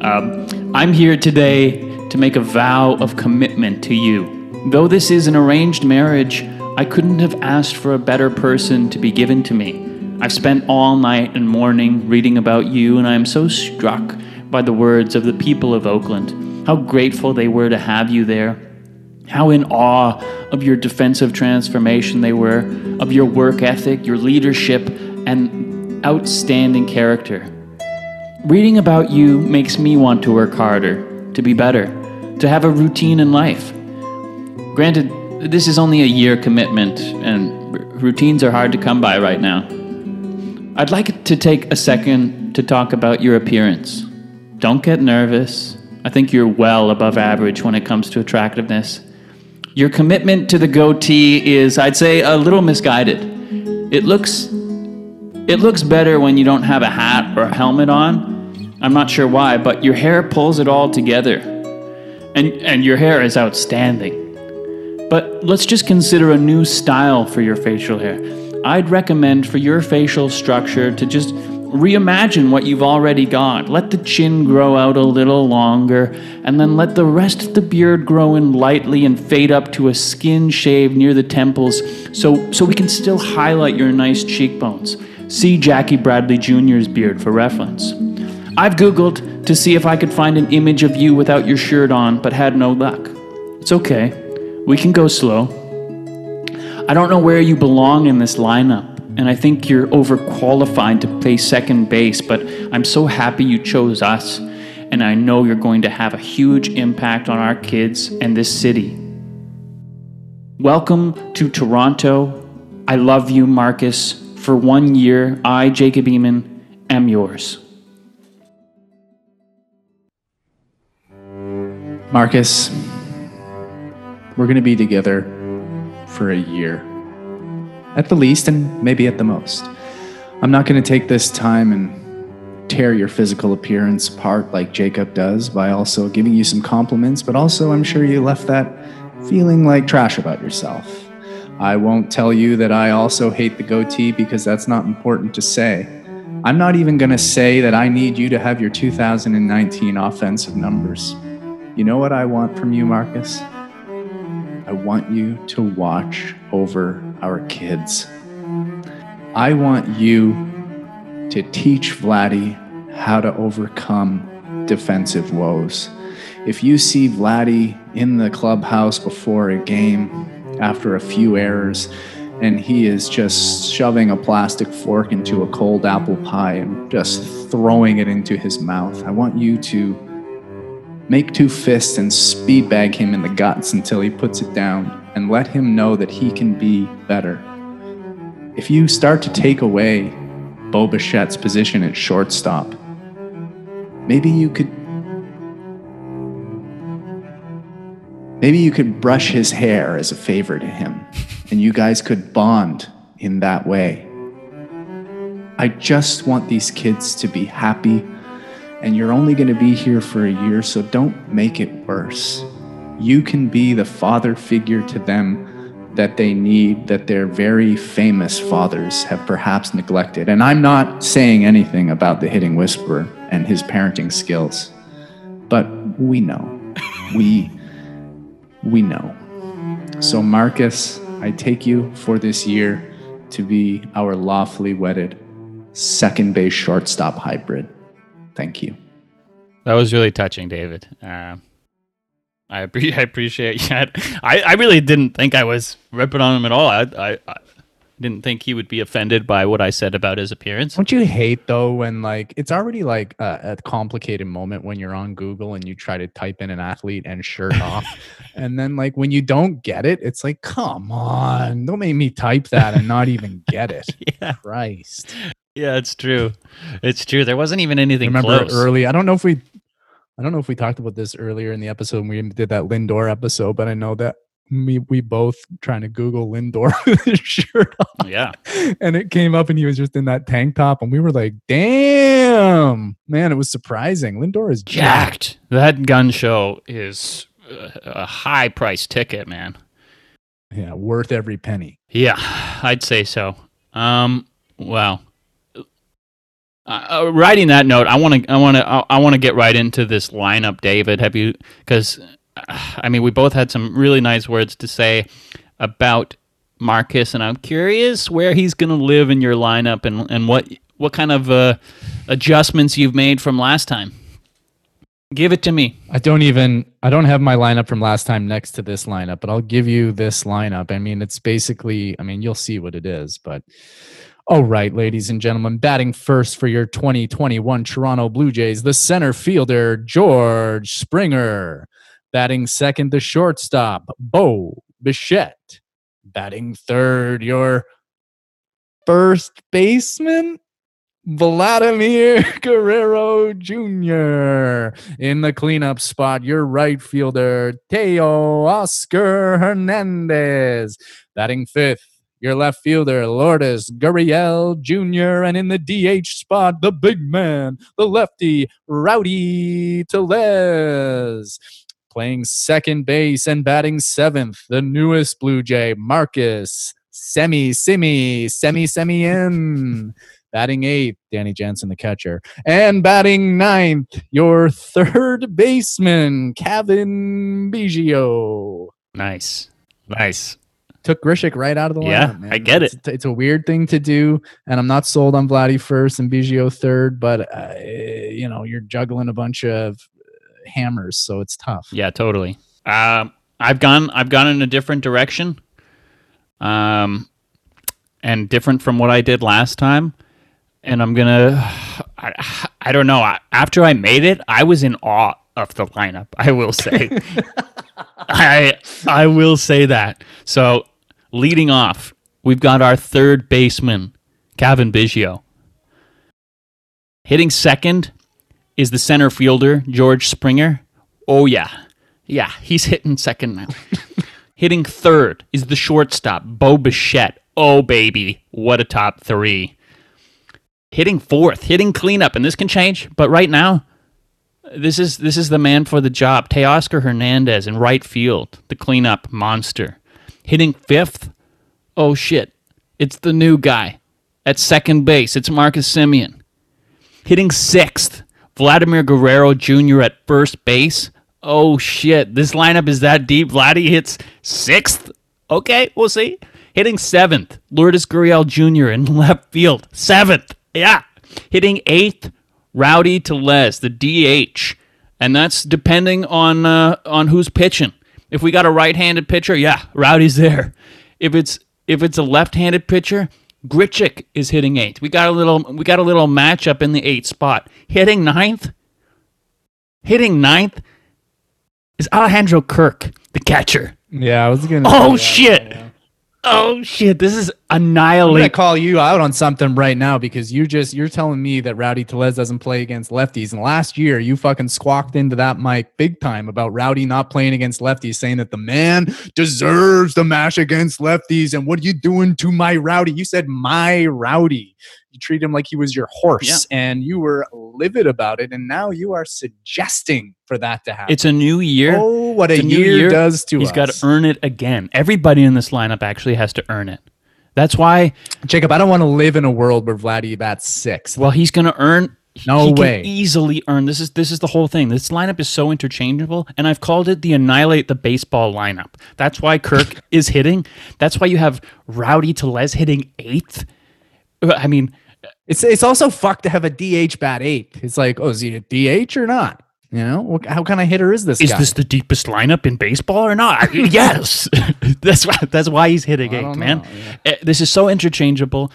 Um, I'm here today to make a vow of commitment to you. Though this is an arranged marriage, I couldn't have asked for a better person to be given to me. I've spent all night and morning reading about you, and I am so struck by the words of the people of Oakland. How grateful they were to have you there. How in awe of your defensive transformation they were, of your work ethic, your leadership, and outstanding character. Reading about you makes me want to work harder, to be better, to have a routine in life. Granted, this is only a year commitment, and r- routines are hard to come by right now. I'd like to take a second to talk about your appearance. Don't get nervous. I think you're well above average when it comes to attractiveness. Your commitment to the goatee is, I'd say, a little misguided. It looks it looks better when you don't have a hat or a helmet on. I'm not sure why, but your hair pulls it all together. And and your hair is outstanding. But let's just consider a new style for your facial hair. I'd recommend for your facial structure to just reimagine what you've already got. Let the chin grow out a little longer, and then let the rest of the beard grow in lightly and fade up to a skin shave near the temples so, so we can still highlight your nice cheekbones. See Jackie Bradley Jr.'s beard for reference. I've Googled to see if I could find an image of you without your shirt on, but had no luck. It's okay. We can go slow. I don't know where you belong in this lineup, and I think you're overqualified to play second base, but I'm so happy you chose us, and I know you're going to have a huge impact on our kids and this city. Welcome to Toronto. I love you, Marcus. For one year, I, Jacob Eamon, am yours. Marcus, we're going to be together for a year. At the least, and maybe at the most. I'm not going to take this time and tear your physical appearance apart like Jacob does by also giving you some compliments, but also I'm sure you left that feeling like trash about yourself. I won't tell you that I also hate the goatee because that's not important to say. I'm not even going to say that I need you to have your 2019 offensive numbers. You know what I want from you, Marcus? I want you to watch over our kids. I want you to teach Vladdy how to overcome defensive woes. If you see Vladdy in the clubhouse before a game after a few errors, and he is just shoving a plastic fork into a cold apple pie and just throwing it into his mouth, I want you to Make two fists and speed bag him in the guts until he puts it down and let him know that he can be better. If you start to take away Bo Bichette's position at shortstop, maybe you could maybe you could brush his hair as a favor to him and you guys could bond in that way. I just want these kids to be happy and you're only going to be here for a year, so don't make it worse. You can be the father figure to them that they need, that their very famous fathers have perhaps neglected. And I'm not saying anything about the hitting whisperer and his parenting skills, but we know. we we know. So, Marcus, I take you for this year to be our lawfully wedded second base shortstop hybrid. Thank you. That was really touching, David. Uh, I, appre- I appreciate that. I, I really didn't think I was ripping on him at all. I, I, I didn't think he would be offended by what I said about his appearance. Don't you hate though when like it's already like a, a complicated moment when you're on Google and you try to type in an athlete and shirt off, and then like when you don't get it, it's like, come on, don't make me type that and not even get it. Yeah, Christ. Yeah, it's true. It's true. There wasn't even anything Remember close. early? I don't know if we, I don't know if we talked about this earlier in the episode when we did that Lindor episode, but I know that me we both trying to Google Lindor with his shirt off, Yeah, and it came up and he was just in that tank top, and we were like, damn, man, it was surprising. Lindor is jacked. jacked. That gun show is a high price ticket, man. Yeah, worth every penny. Yeah, I'd say so. Um, well, uh, uh, writing that note, I want to, I want to, I want to get right into this lineup, David. Have you? Because, I mean, we both had some really nice words to say about Marcus, and I'm curious where he's going to live in your lineup, and and what what kind of uh, adjustments you've made from last time. Give it to me. I don't even I don't have my lineup from last time next to this lineup, but I'll give you this lineup. I mean, it's basically I mean, you'll see what it is, but all right, ladies and gentlemen, batting first for your 2021 Toronto Blue Jays, the center fielder George Springer. Batting second, the shortstop Bo Bichette. Batting third, your first baseman Vladimir Guerrero Jr. In the cleanup spot, your right fielder, Teoscar Hernandez. Batting fifth, your left fielder, Lourdes Gurriel Jr. And in the DH spot, the big man, the lefty, Rowdy Tellez. Playing second base and batting seventh, the newest Blue Jay, Marcus Semi Simi Semi Semi in. Batting eighth, Danny Jansen, the catcher. And batting ninth, your third baseman, Cavan Biggio. Nice, nice. Took Grichuk right out of the Yeah, lineup. man. I get it's, It's a weird thing to do, and I'm not sold on Vladdy first and Biggio third, but uh, you know you're juggling a bunch of hammers, so it's tough. Yeah, totally. Um, I've gone I've gone in a different direction, um, and different from what I did last time. And I'm gonna, I, I don't know. I, after I made it, I was in awe of the lineup. I will say, I I will say that. So leading off, we've got our third baseman, Cavan Biggio. Hitting second is the center fielder, George Springer. Oh, yeah. Yeah, he's hitting second now. hitting third is the shortstop, Bo Bichette. Oh, baby. What a top three. Hitting fourth, hitting cleanup, and this can change, but right now, this is this is the man for the job. Teoscar Hernandez in right field, the cleanup monster. Hitting fifth, oh shit, it's the new guy. At second base, it's Marcus Semien. Hitting sixth, Vladimir Guerrero Jr. at first base. Oh shit, this lineup is that deep. Vladdy hits sixth. Okay, we'll see. Hitting seventh, Lourdes Gurriel Jr. in left field. Seventh, yeah. Hitting eighth, Rowdy Tellez, the DH, and that's depending on uh, on who's pitching. If we got a right-handed pitcher, yeah, Rowdy's there. If it's if it's a left-handed pitcher, Grichuk is hitting eighth. We got a little we got a little matchup in the eighth spot. Hitting ninth, hitting ninth is Alejandro Kirk, the catcher. Yeah, I was gonna. Oh that. shit! Oh shit! This is annihilating. I'm gonna call you out on something right now because you just you're telling me that Rowdy Tellez doesn't play against lefties, and last year you fucking squawked into that mic big time about Rowdy not playing against lefties, saying that the man deserves to mash against lefties, and what are you doing to my Rowdy? You said my Rowdy. You treat him like he was your horse, and you were livid about it, and now you are suggesting for that to happen. It's a new year. oh, what a It's a new year, year. does to He's us. got to earn it again. Everybody in this lineup actually has to earn it. That's why. Jacob, I don't want to live in a world where Vladdy bats six. Well, he's going to earn. No he way. Can easily earn this is this is the whole thing. This lineup is so interchangeable, and I've called it the annihilate the baseball lineup. That's why Kirk is hitting. That's why you have Rowdy Tellez hitting eighth. Uh, I mean, It's it's also fucked to have a DH bat eighth. It's like, oh, is he a DH or not? You know, what, how kind of hitter is this is guy? this the deepest lineup in baseball or not? yes, that's why that's why he's hitting I eighth, man. yeah. Eh, This is so interchangeable.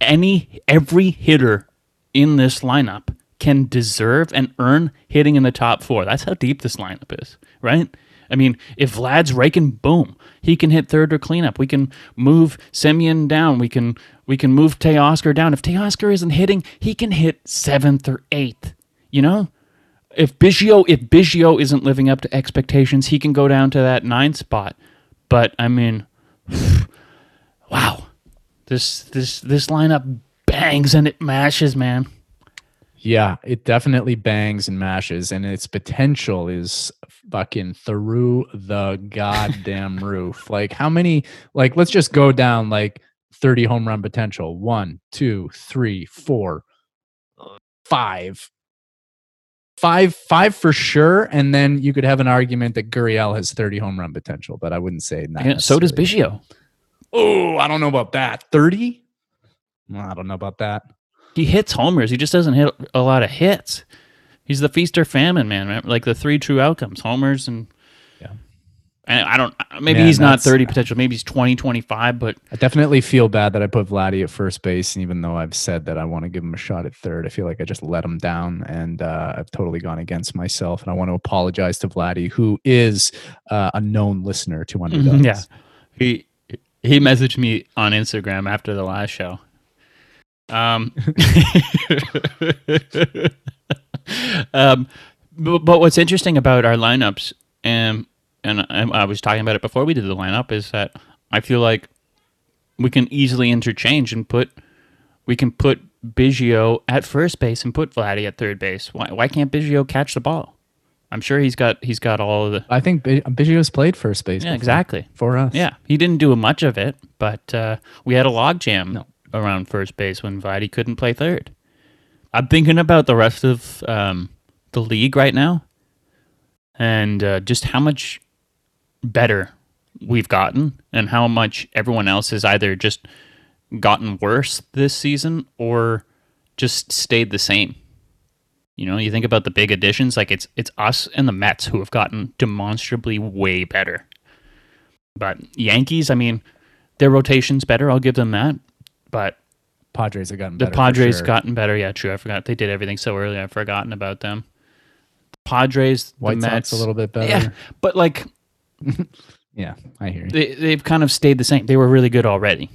Any every hitter in this lineup can deserve and earn hitting in the top four. That's how deep this lineup is, right? I mean, if Vlad's raking, boom, he can hit third or cleanup. We can move Semien down. We can we can move Teoscar down. If Teoscar isn't hitting, he can hit seventh or eighth. You know, if Biggio if Biggio isn't living up to expectations, he can go down to that ninth spot. But I mean, wow, this this this lineup bangs and it mashes, man. Yeah, it definitely bangs and mashes, and its potential is fucking through the goddamn roof. Like, how many? Like, let's just go down like 30 home run potential. One, two, three, four, five. Five, five for sure, and then you could have an argument that Gurriel has 30 home run potential, but I wouldn't say that. So does. Biggio. Oh, I don't know about that. 30? I don't know about that. He hits homers. He just doesn't hit a lot of hits. He's the feast or famine man, right? like the three true outcomes: homers and. Yeah. And I don't. Maybe Man, he's not thirty potential. Maybe he's 20, 25, But I definitely feel bad that I put Vladdy at first base, and even though I've said that I want to give him a shot at third, I feel like I just let him down, and uh, I've totally gone against myself. And I want to apologize to Vladdy, who is uh, a known listener to Underdogs. yeah, he he messaged me on Instagram after the last show. Um, um, but, but what's interesting about our lineups, and and I, I was talking about it before we did the lineup, is that I feel like we can easily interchange and put we can put Biggio at first base and put Vladdy at third base. Why why can't Biggio catch the ball? I'm sure he's got he's got all of the I think Bi- Biggio's played first base. yeah before exactly. for us. Yeah, he didn't do much of it, but uh, we had a logjam around first base when Vladdy couldn't play third. I'm thinking about the rest of um, the league right now, and uh, just how much better we've gotten, and how much everyone else has either just gotten worse this season or just stayed the same. You know, you think about the big additions, like it's it's us and the Mets who have gotten demonstrably way better. But Yankees, I mean, their rotation's better. I'll give them that. But Padres have gotten the better. for Padres sure. gotten better. Yeah, true. I forgot they did everything so early. I've forgotten about them. Padres, White the Sox a little bit better. Yeah, but like Yeah, I hear you. they they've kind of stayed the same. They were really good already,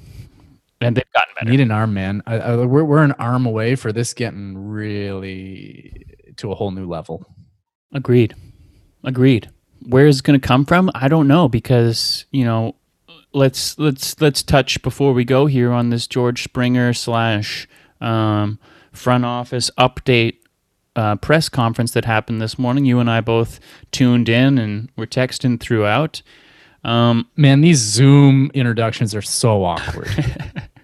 and they've gotten better. Need an arm, man. I, I, we're we're an arm away for this getting really to a whole new level. Agreed. Agreed. Where is it going to come from? I don't know because you know, let's let's let's touch before we go here on this George Springer slash um, front office update uh, press conference that happened this morning. You and I both tuned in and were texting throughout. Um, Man, these Zoom introductions are so awkward.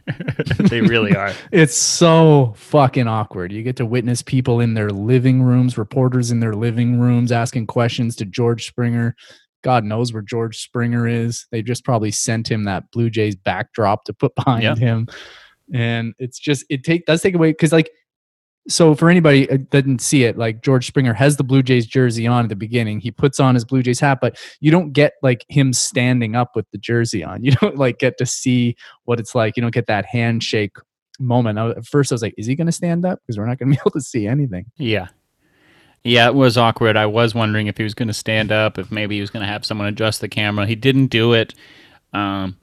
they really are. it's so fucking awkward. You get to witness people in their living rooms, reporters in their living rooms asking questions to George Springer. God knows where George Springer is. They just probably sent him that Blue Jays backdrop to put behind Yeah. him. And it's just it take does take away because like so for anybody that didn't see it, like George Springer has the Blue Jays jersey on at the beginning. He puts on his Blue Jays hat, but you don't get like him standing up with the jersey on. You don't like get to see what it's like. You don't get that handshake moment. I, at first, I was like, "Is he going to stand up?" Because we're not going to be able to see anything. Yeah. Yeah, it was awkward. I was wondering if he was going to stand up, if maybe he was going to have someone adjust the camera. He didn't do it. Um,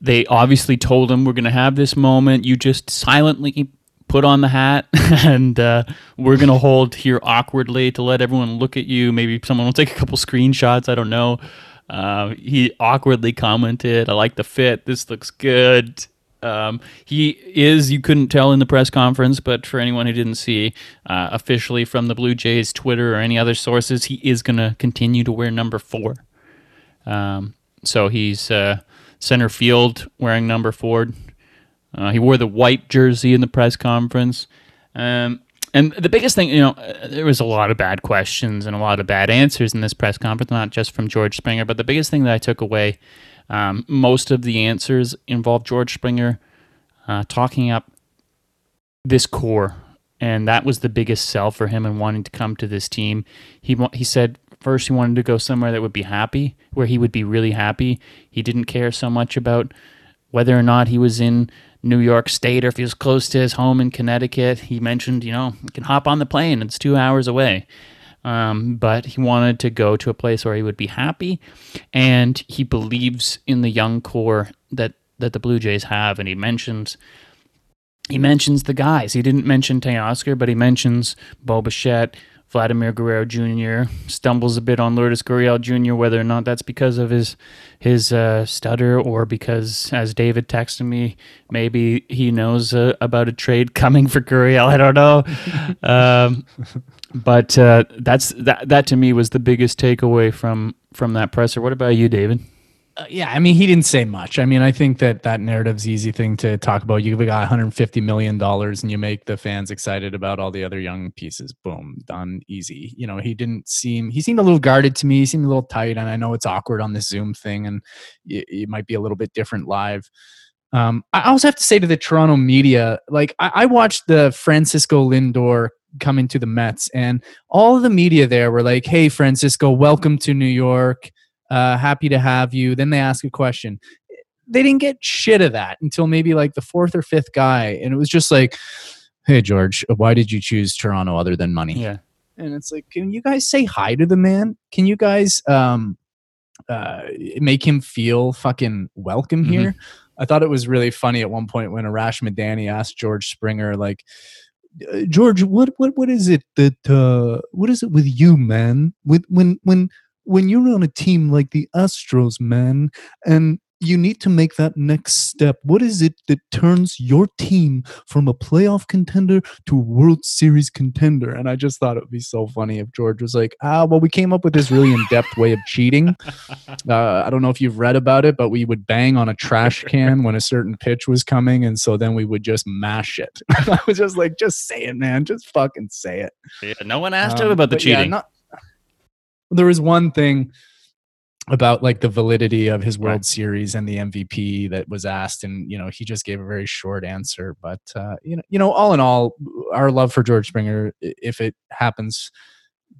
they obviously told him we're going to have this moment. You just silently put on the hat, and uh, we're going to hold here awkwardly to let everyone look at you. Maybe someone will take a couple screenshots. I don't know. Uh, he awkwardly commented, "I like the fit. This looks good." Um, he is, you couldn't tell in the press conference, but for anyone who didn't see, uh, officially from the Blue Jays Twitter or any other sources, he is going to continue to wear number four. Um, so he's uh, center field wearing number four. Uh, he wore the white jersey in the press conference. Um, And the biggest thing, you know, there was a lot of bad questions and a lot of bad answers in this press conference, not just from George Springer, but the biggest thing that I took away, um, most of the answers involved George Springer uh, talking up this core, and that was the biggest sell for him and wanting to come to this team. He he said first he wanted to go somewhere that would be happy, where he would be really happy. He didn't care so much about whether or not he was in New York State or if he was close to his home in Connecticut. He mentioned, you know, you can hop on the plane, it's two hours away. Um, but he wanted to go to a place where he would be happy, and he believes in the young core that that the Blue Jays have. And he mentions he mentions the guys. He didn't mention Teoscar, but he mentions Bo Bichette, Vladimir Guerrero Jr. stumbles a bit on Lourdes Gurriel Jr. Whether or not that's because of his his uh, stutter or because, as David texted me, maybe he knows uh, about a trade coming for Gurriel. I don't know, um, but uh, that's that. That to me was the biggest takeaway from from that presser. What about you, David? Uh, yeah, I mean, he didn't say much. I mean, I think that that narrative's easy thing to talk about. You've got 150 million dollars, and you make the fans excited about all the other young pieces. Boom, done, easy. You know, he didn't seem. He seemed a little guarded to me. He seemed a little tight, and I know it's awkward on the Zoom thing, and it, it might be a little bit different live. Um, I also have to say to the Toronto media, like I, I watched the Francisco Lindor come to the Mets, and all of the media there were like, "Hey, Francisco, welcome to New York." uh, happy to have you. Then they ask a question. They didn't get shit of that until maybe like the fourth or fifth guy. And it was just like, hey, George, why did you choose Toronto other than money? Yeah. And it's like, can you guys say hi to the man? Can you guys um, uh, make him feel fucking welcome mm-hmm. here? I thought it was really funny at one point when Arash Madani asked George Springer, like, uh, George, what what what is it that uh, what is it with you, man? With when when when you're on a team like the Astros, man, and you need to make that next step. What is it that turns your team from a playoff contender to a World Series contender? And I just thought it would be so funny if George was like, ah, well, we came up with this really in depth way of cheating. Uh, I don't know if you've read about it, but we would bang on a trash can when a certain pitch was coming. And so then we would just mash it. I was just like, just say it, man. Just fucking say it. Yeah, no one asked um, him about the cheating. Yeah, not, there was one thing about like the validity of his World right. Series and the MVP that was asked, and you know he just gave a very short answer. But uh, you know, you know, all in all, our love for George Springer, if it happens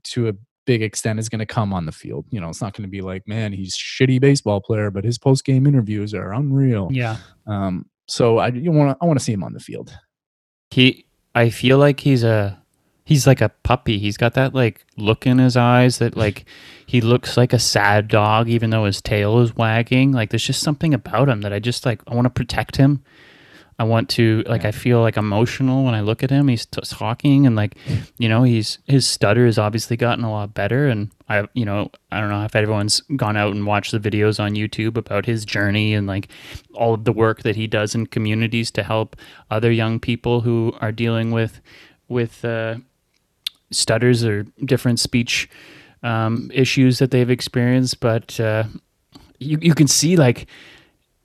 to a big extent, is going to come on the field. You know, it's not going to be like, man, he's shitty baseball player, but his post game interviews are unreal. Yeah. Um. So I you want I want to see him on the field. He, I feel like he's a he's like a puppy. He's got that like look in his eyes that like he looks like a sad dog even though his tail is wagging. Like there's just something about him that I just like I want to protect him. I want to like I feel like emotional when I look at him. He's t- talking and like you know he's his stutter has obviously gotten a lot better and I you know I don't know if everyone's gone out and watched the videos on YouTube about his journey and like all of the work that he does in communities to help other young people who are dealing with with uh, stutters or different speech um, issues that they've experienced, but uh, you you can see like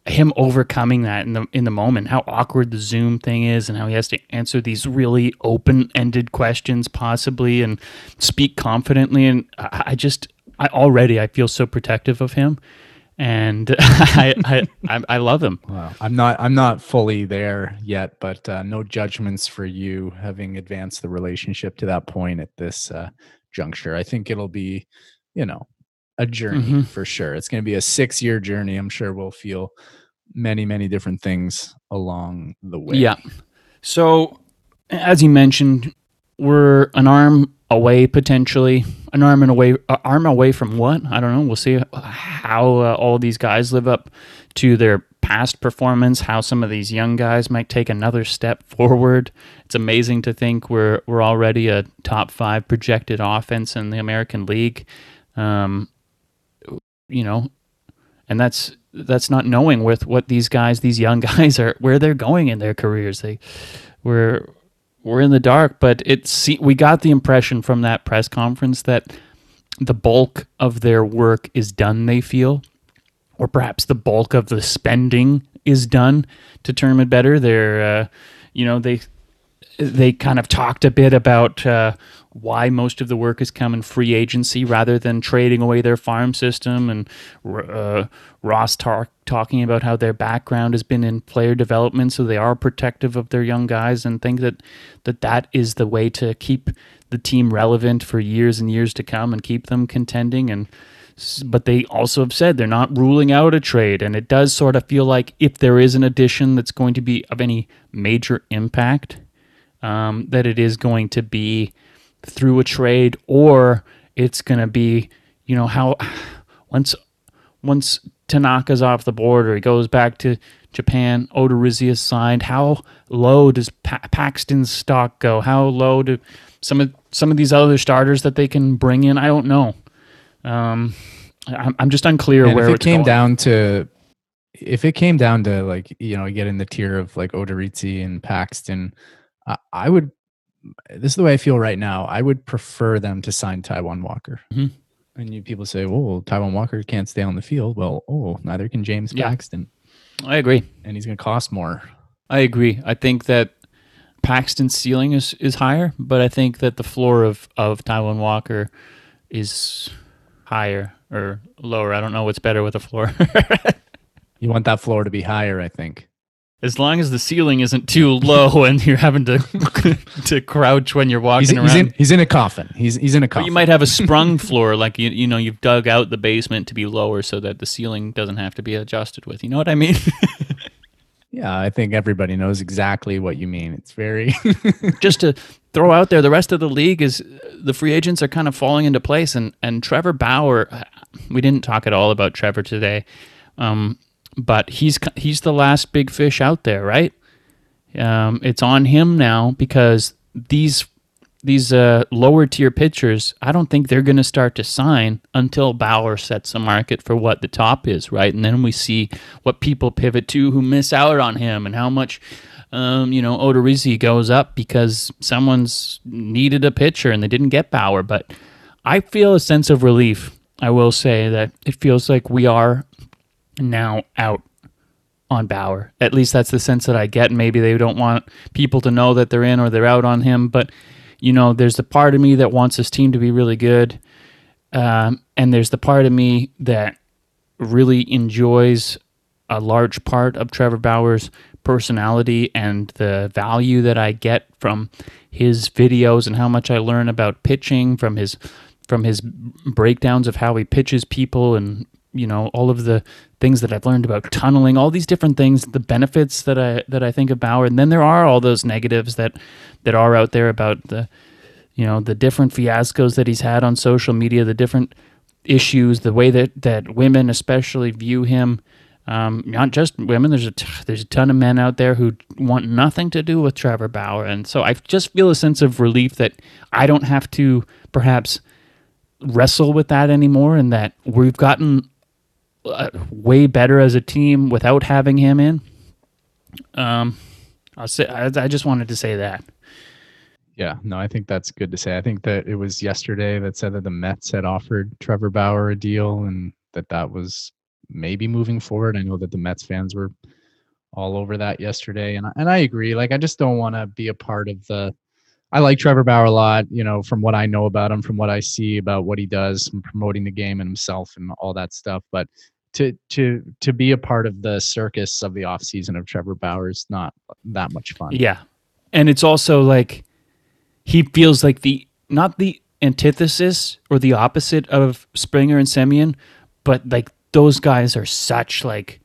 him overcoming that in the in the moment, how awkward the Zoom thing is, and how he has to answer these really open ended questions, possibly, and speak confidently. And I, I just, I already I feel so protective of him and I, I I love him. Wow. I'm not I'm not fully there yet, but uh, no judgments for you having advanced the relationship to that point at this uh, juncture. I think it'll be, you know, a journey mm-hmm. for sure. It's going to be a six year journey. I'm sure we'll feel many many different things along the way. Yeah. So as you mentioned, we're an arm away potentially an arm and away uh, arm away from what? I don't know. We'll see how uh, all these guys live up to their past performance how some of these young guys might take another step forward. It's amazing to think we're we're already a top 5 projected offense in the American League. Um, you know and that's that's not knowing with what these guys these young guys are where they're going in their careers. They we're we're in the dark, but it's we got the impression from that press conference that the bulk of their work is done. They feel, or perhaps the bulk of the spending is done to term it better. They're, uh, you know, they they kind of talked a bit about uh, why most of the work has come in free agency rather than trading away their farm system, and uh, Ross talk, talking about how their background has been in player development, so they are protective of their young guys, and think that that that is the way to keep the team relevant for years and years to come and keep them contending and but they also have said they're not ruling out a trade. And it does sort of feel like if there is an addition that's going to be of any major impact, um, that it is going to be through a trade or it's going to be, you know, how once once Tanaka's off the board or he goes back to Japan, Odorizzi is signed. How low does pa- Paxton's stock go? How low do some of some of these other starters that they can bring in? I don't know. Um, I'm, I'm just unclear And where it it's came going. down to if it came down to like you know get in the tier of like Odorizzi and Paxton, I, I would. This is the way I feel right now. I would prefer them to sign Taijuan Walker. Mhm. And you people say, "Well, Taijuan Walker can't stay on the field." Well, oh, neither can James Yeah. Paxton, I agree. and he's going to cost more. I agree. I think that Paxton's ceiling is, is higher, but I think that the floor of, of Taijuan Walker is higher or lower. I don't know what's better with the floor. You want that floor to be higher, I think. As long as the ceiling isn't too low and you're having to to crouch when you're walking He's, around. he's in he's in a coffin. He's he's in a coffin. but you might have a sprung floor, like you you know you've dug out the basement to be lower so that the ceiling doesn't have to be adjusted with. You know what I mean? yeah, I think everybody knows exactly what you mean. It's very just to throw out there, the rest of the league is the free agents are kind of falling into place, and and Trevor Bauer, we didn't talk at all about Trevor today, um, but he's he's the last big fish out there, right? Um, it's on him now because these these uh, lower tier pitchers, I don't think they're going to start to sign until Bauer sets a market for what the top is, right? And then we see what people pivot to who miss out on him and how much, um, you know, Odorizzi goes up because someone's needed a pitcher and they didn't get Bauer. But I feel a sense of relief. I will say that it feels like we are now out on Bauer. At least that's the sense that I get. Maybe they don't want people to know that they're in or they're out on him, but you know, there's the part of me that wants this team to be really good, um, and there's the part of me that really enjoys a large part of Trevor Bauer's personality and the value that I get from his videos and how much I learn about pitching from his from his breakdowns of how he pitches people and you know all of the things that I've learned about tunneling, all these different things, the benefits that I that I think of Bauer, and then there are all those negatives that that are out there about the you know the different fiascos that he's had on social media, the different issues, the way that that women especially view him. Um, not just women. There's a t- there's a ton of men out there who want nothing to do with Trevor Bauer, and so I just feel a sense of relief that I don't have to perhaps wrestle with that anymore, and that we've gotten uh, way better as a team without having him in. Um, I'll say I, I just wanted to say that. Yeah, no, I think that's good to say. I think that it was yesterday that said that the Mets had offered Trevor Bauer a deal and that that was maybe moving forward. I know that the Mets fans were all over that yesterday and and I agree. Like I just don't want to be a part of the I like Trevor Bauer a lot, you know, from what I know about him, from what I see about what he does from promoting the game and himself and all that stuff, but to to to be a part of the circus of the off season of Trevor Bauer is not that much fun. Yeah. And it's also like he feels like the not the antithesis or the opposite of Springer and Semien, but like those guys are such like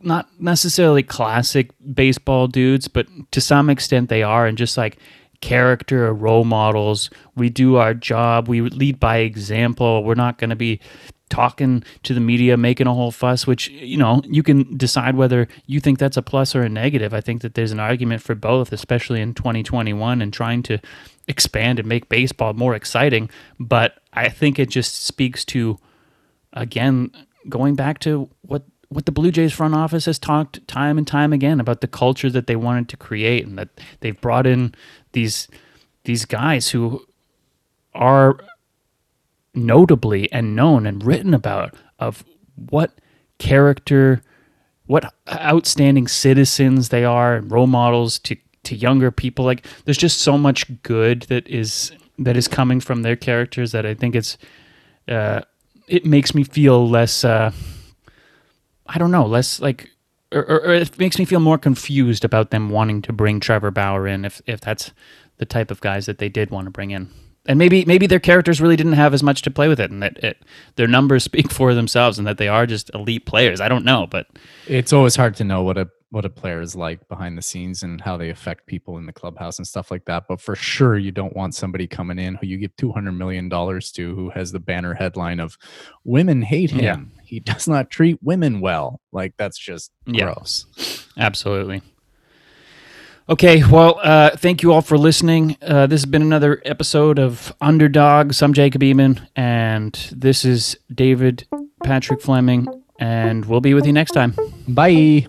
not necessarily classic baseball dudes, but to some extent they are and just like character or role models. We do our job, we lead by example. We're not going to be talking to the media, making a whole fuss, which, you know, you can decide whether you think that's a plus or a negative. I think that there's an argument for both, especially in 2021 and trying to expand and make baseball more exciting. But I think it just speaks to, again, going back to what what the Blue Jays front office has talked time and time again about the culture that they wanted to create and that they've brought in these these guys who are notably and known and written about of what character what outstanding citizens they are and role models to to younger people. Like there's just so much good that is that is coming from their characters that I think it's uh, it makes me feel less. Uh, I don't know, less like. Or, or, it makes me feel more confused about them wanting to bring Trevor Bauer in if, if that's the type of guys that they did want to bring in and maybe maybe their characters really didn't have as much to play with it, and that it, their numbers speak for themselves, and that they are just elite players. I don't know, but it's always hard to know what a what a player is like behind the scenes and how they affect people in the clubhouse and stuff like that. But for sure, you don't want somebody coming in who you give two hundred million dollars to, who has the banner headline of "Women hate him. Yeah. He does not treat women well." Like that's just Yeah. gross. Absolutely. Okay, well, uh, thank you all for listening. Uh, this has been another episode of Underdogs. I'm Jacob Eamon, and this is David Patrick Fleming, and we'll be with you next time. Bye.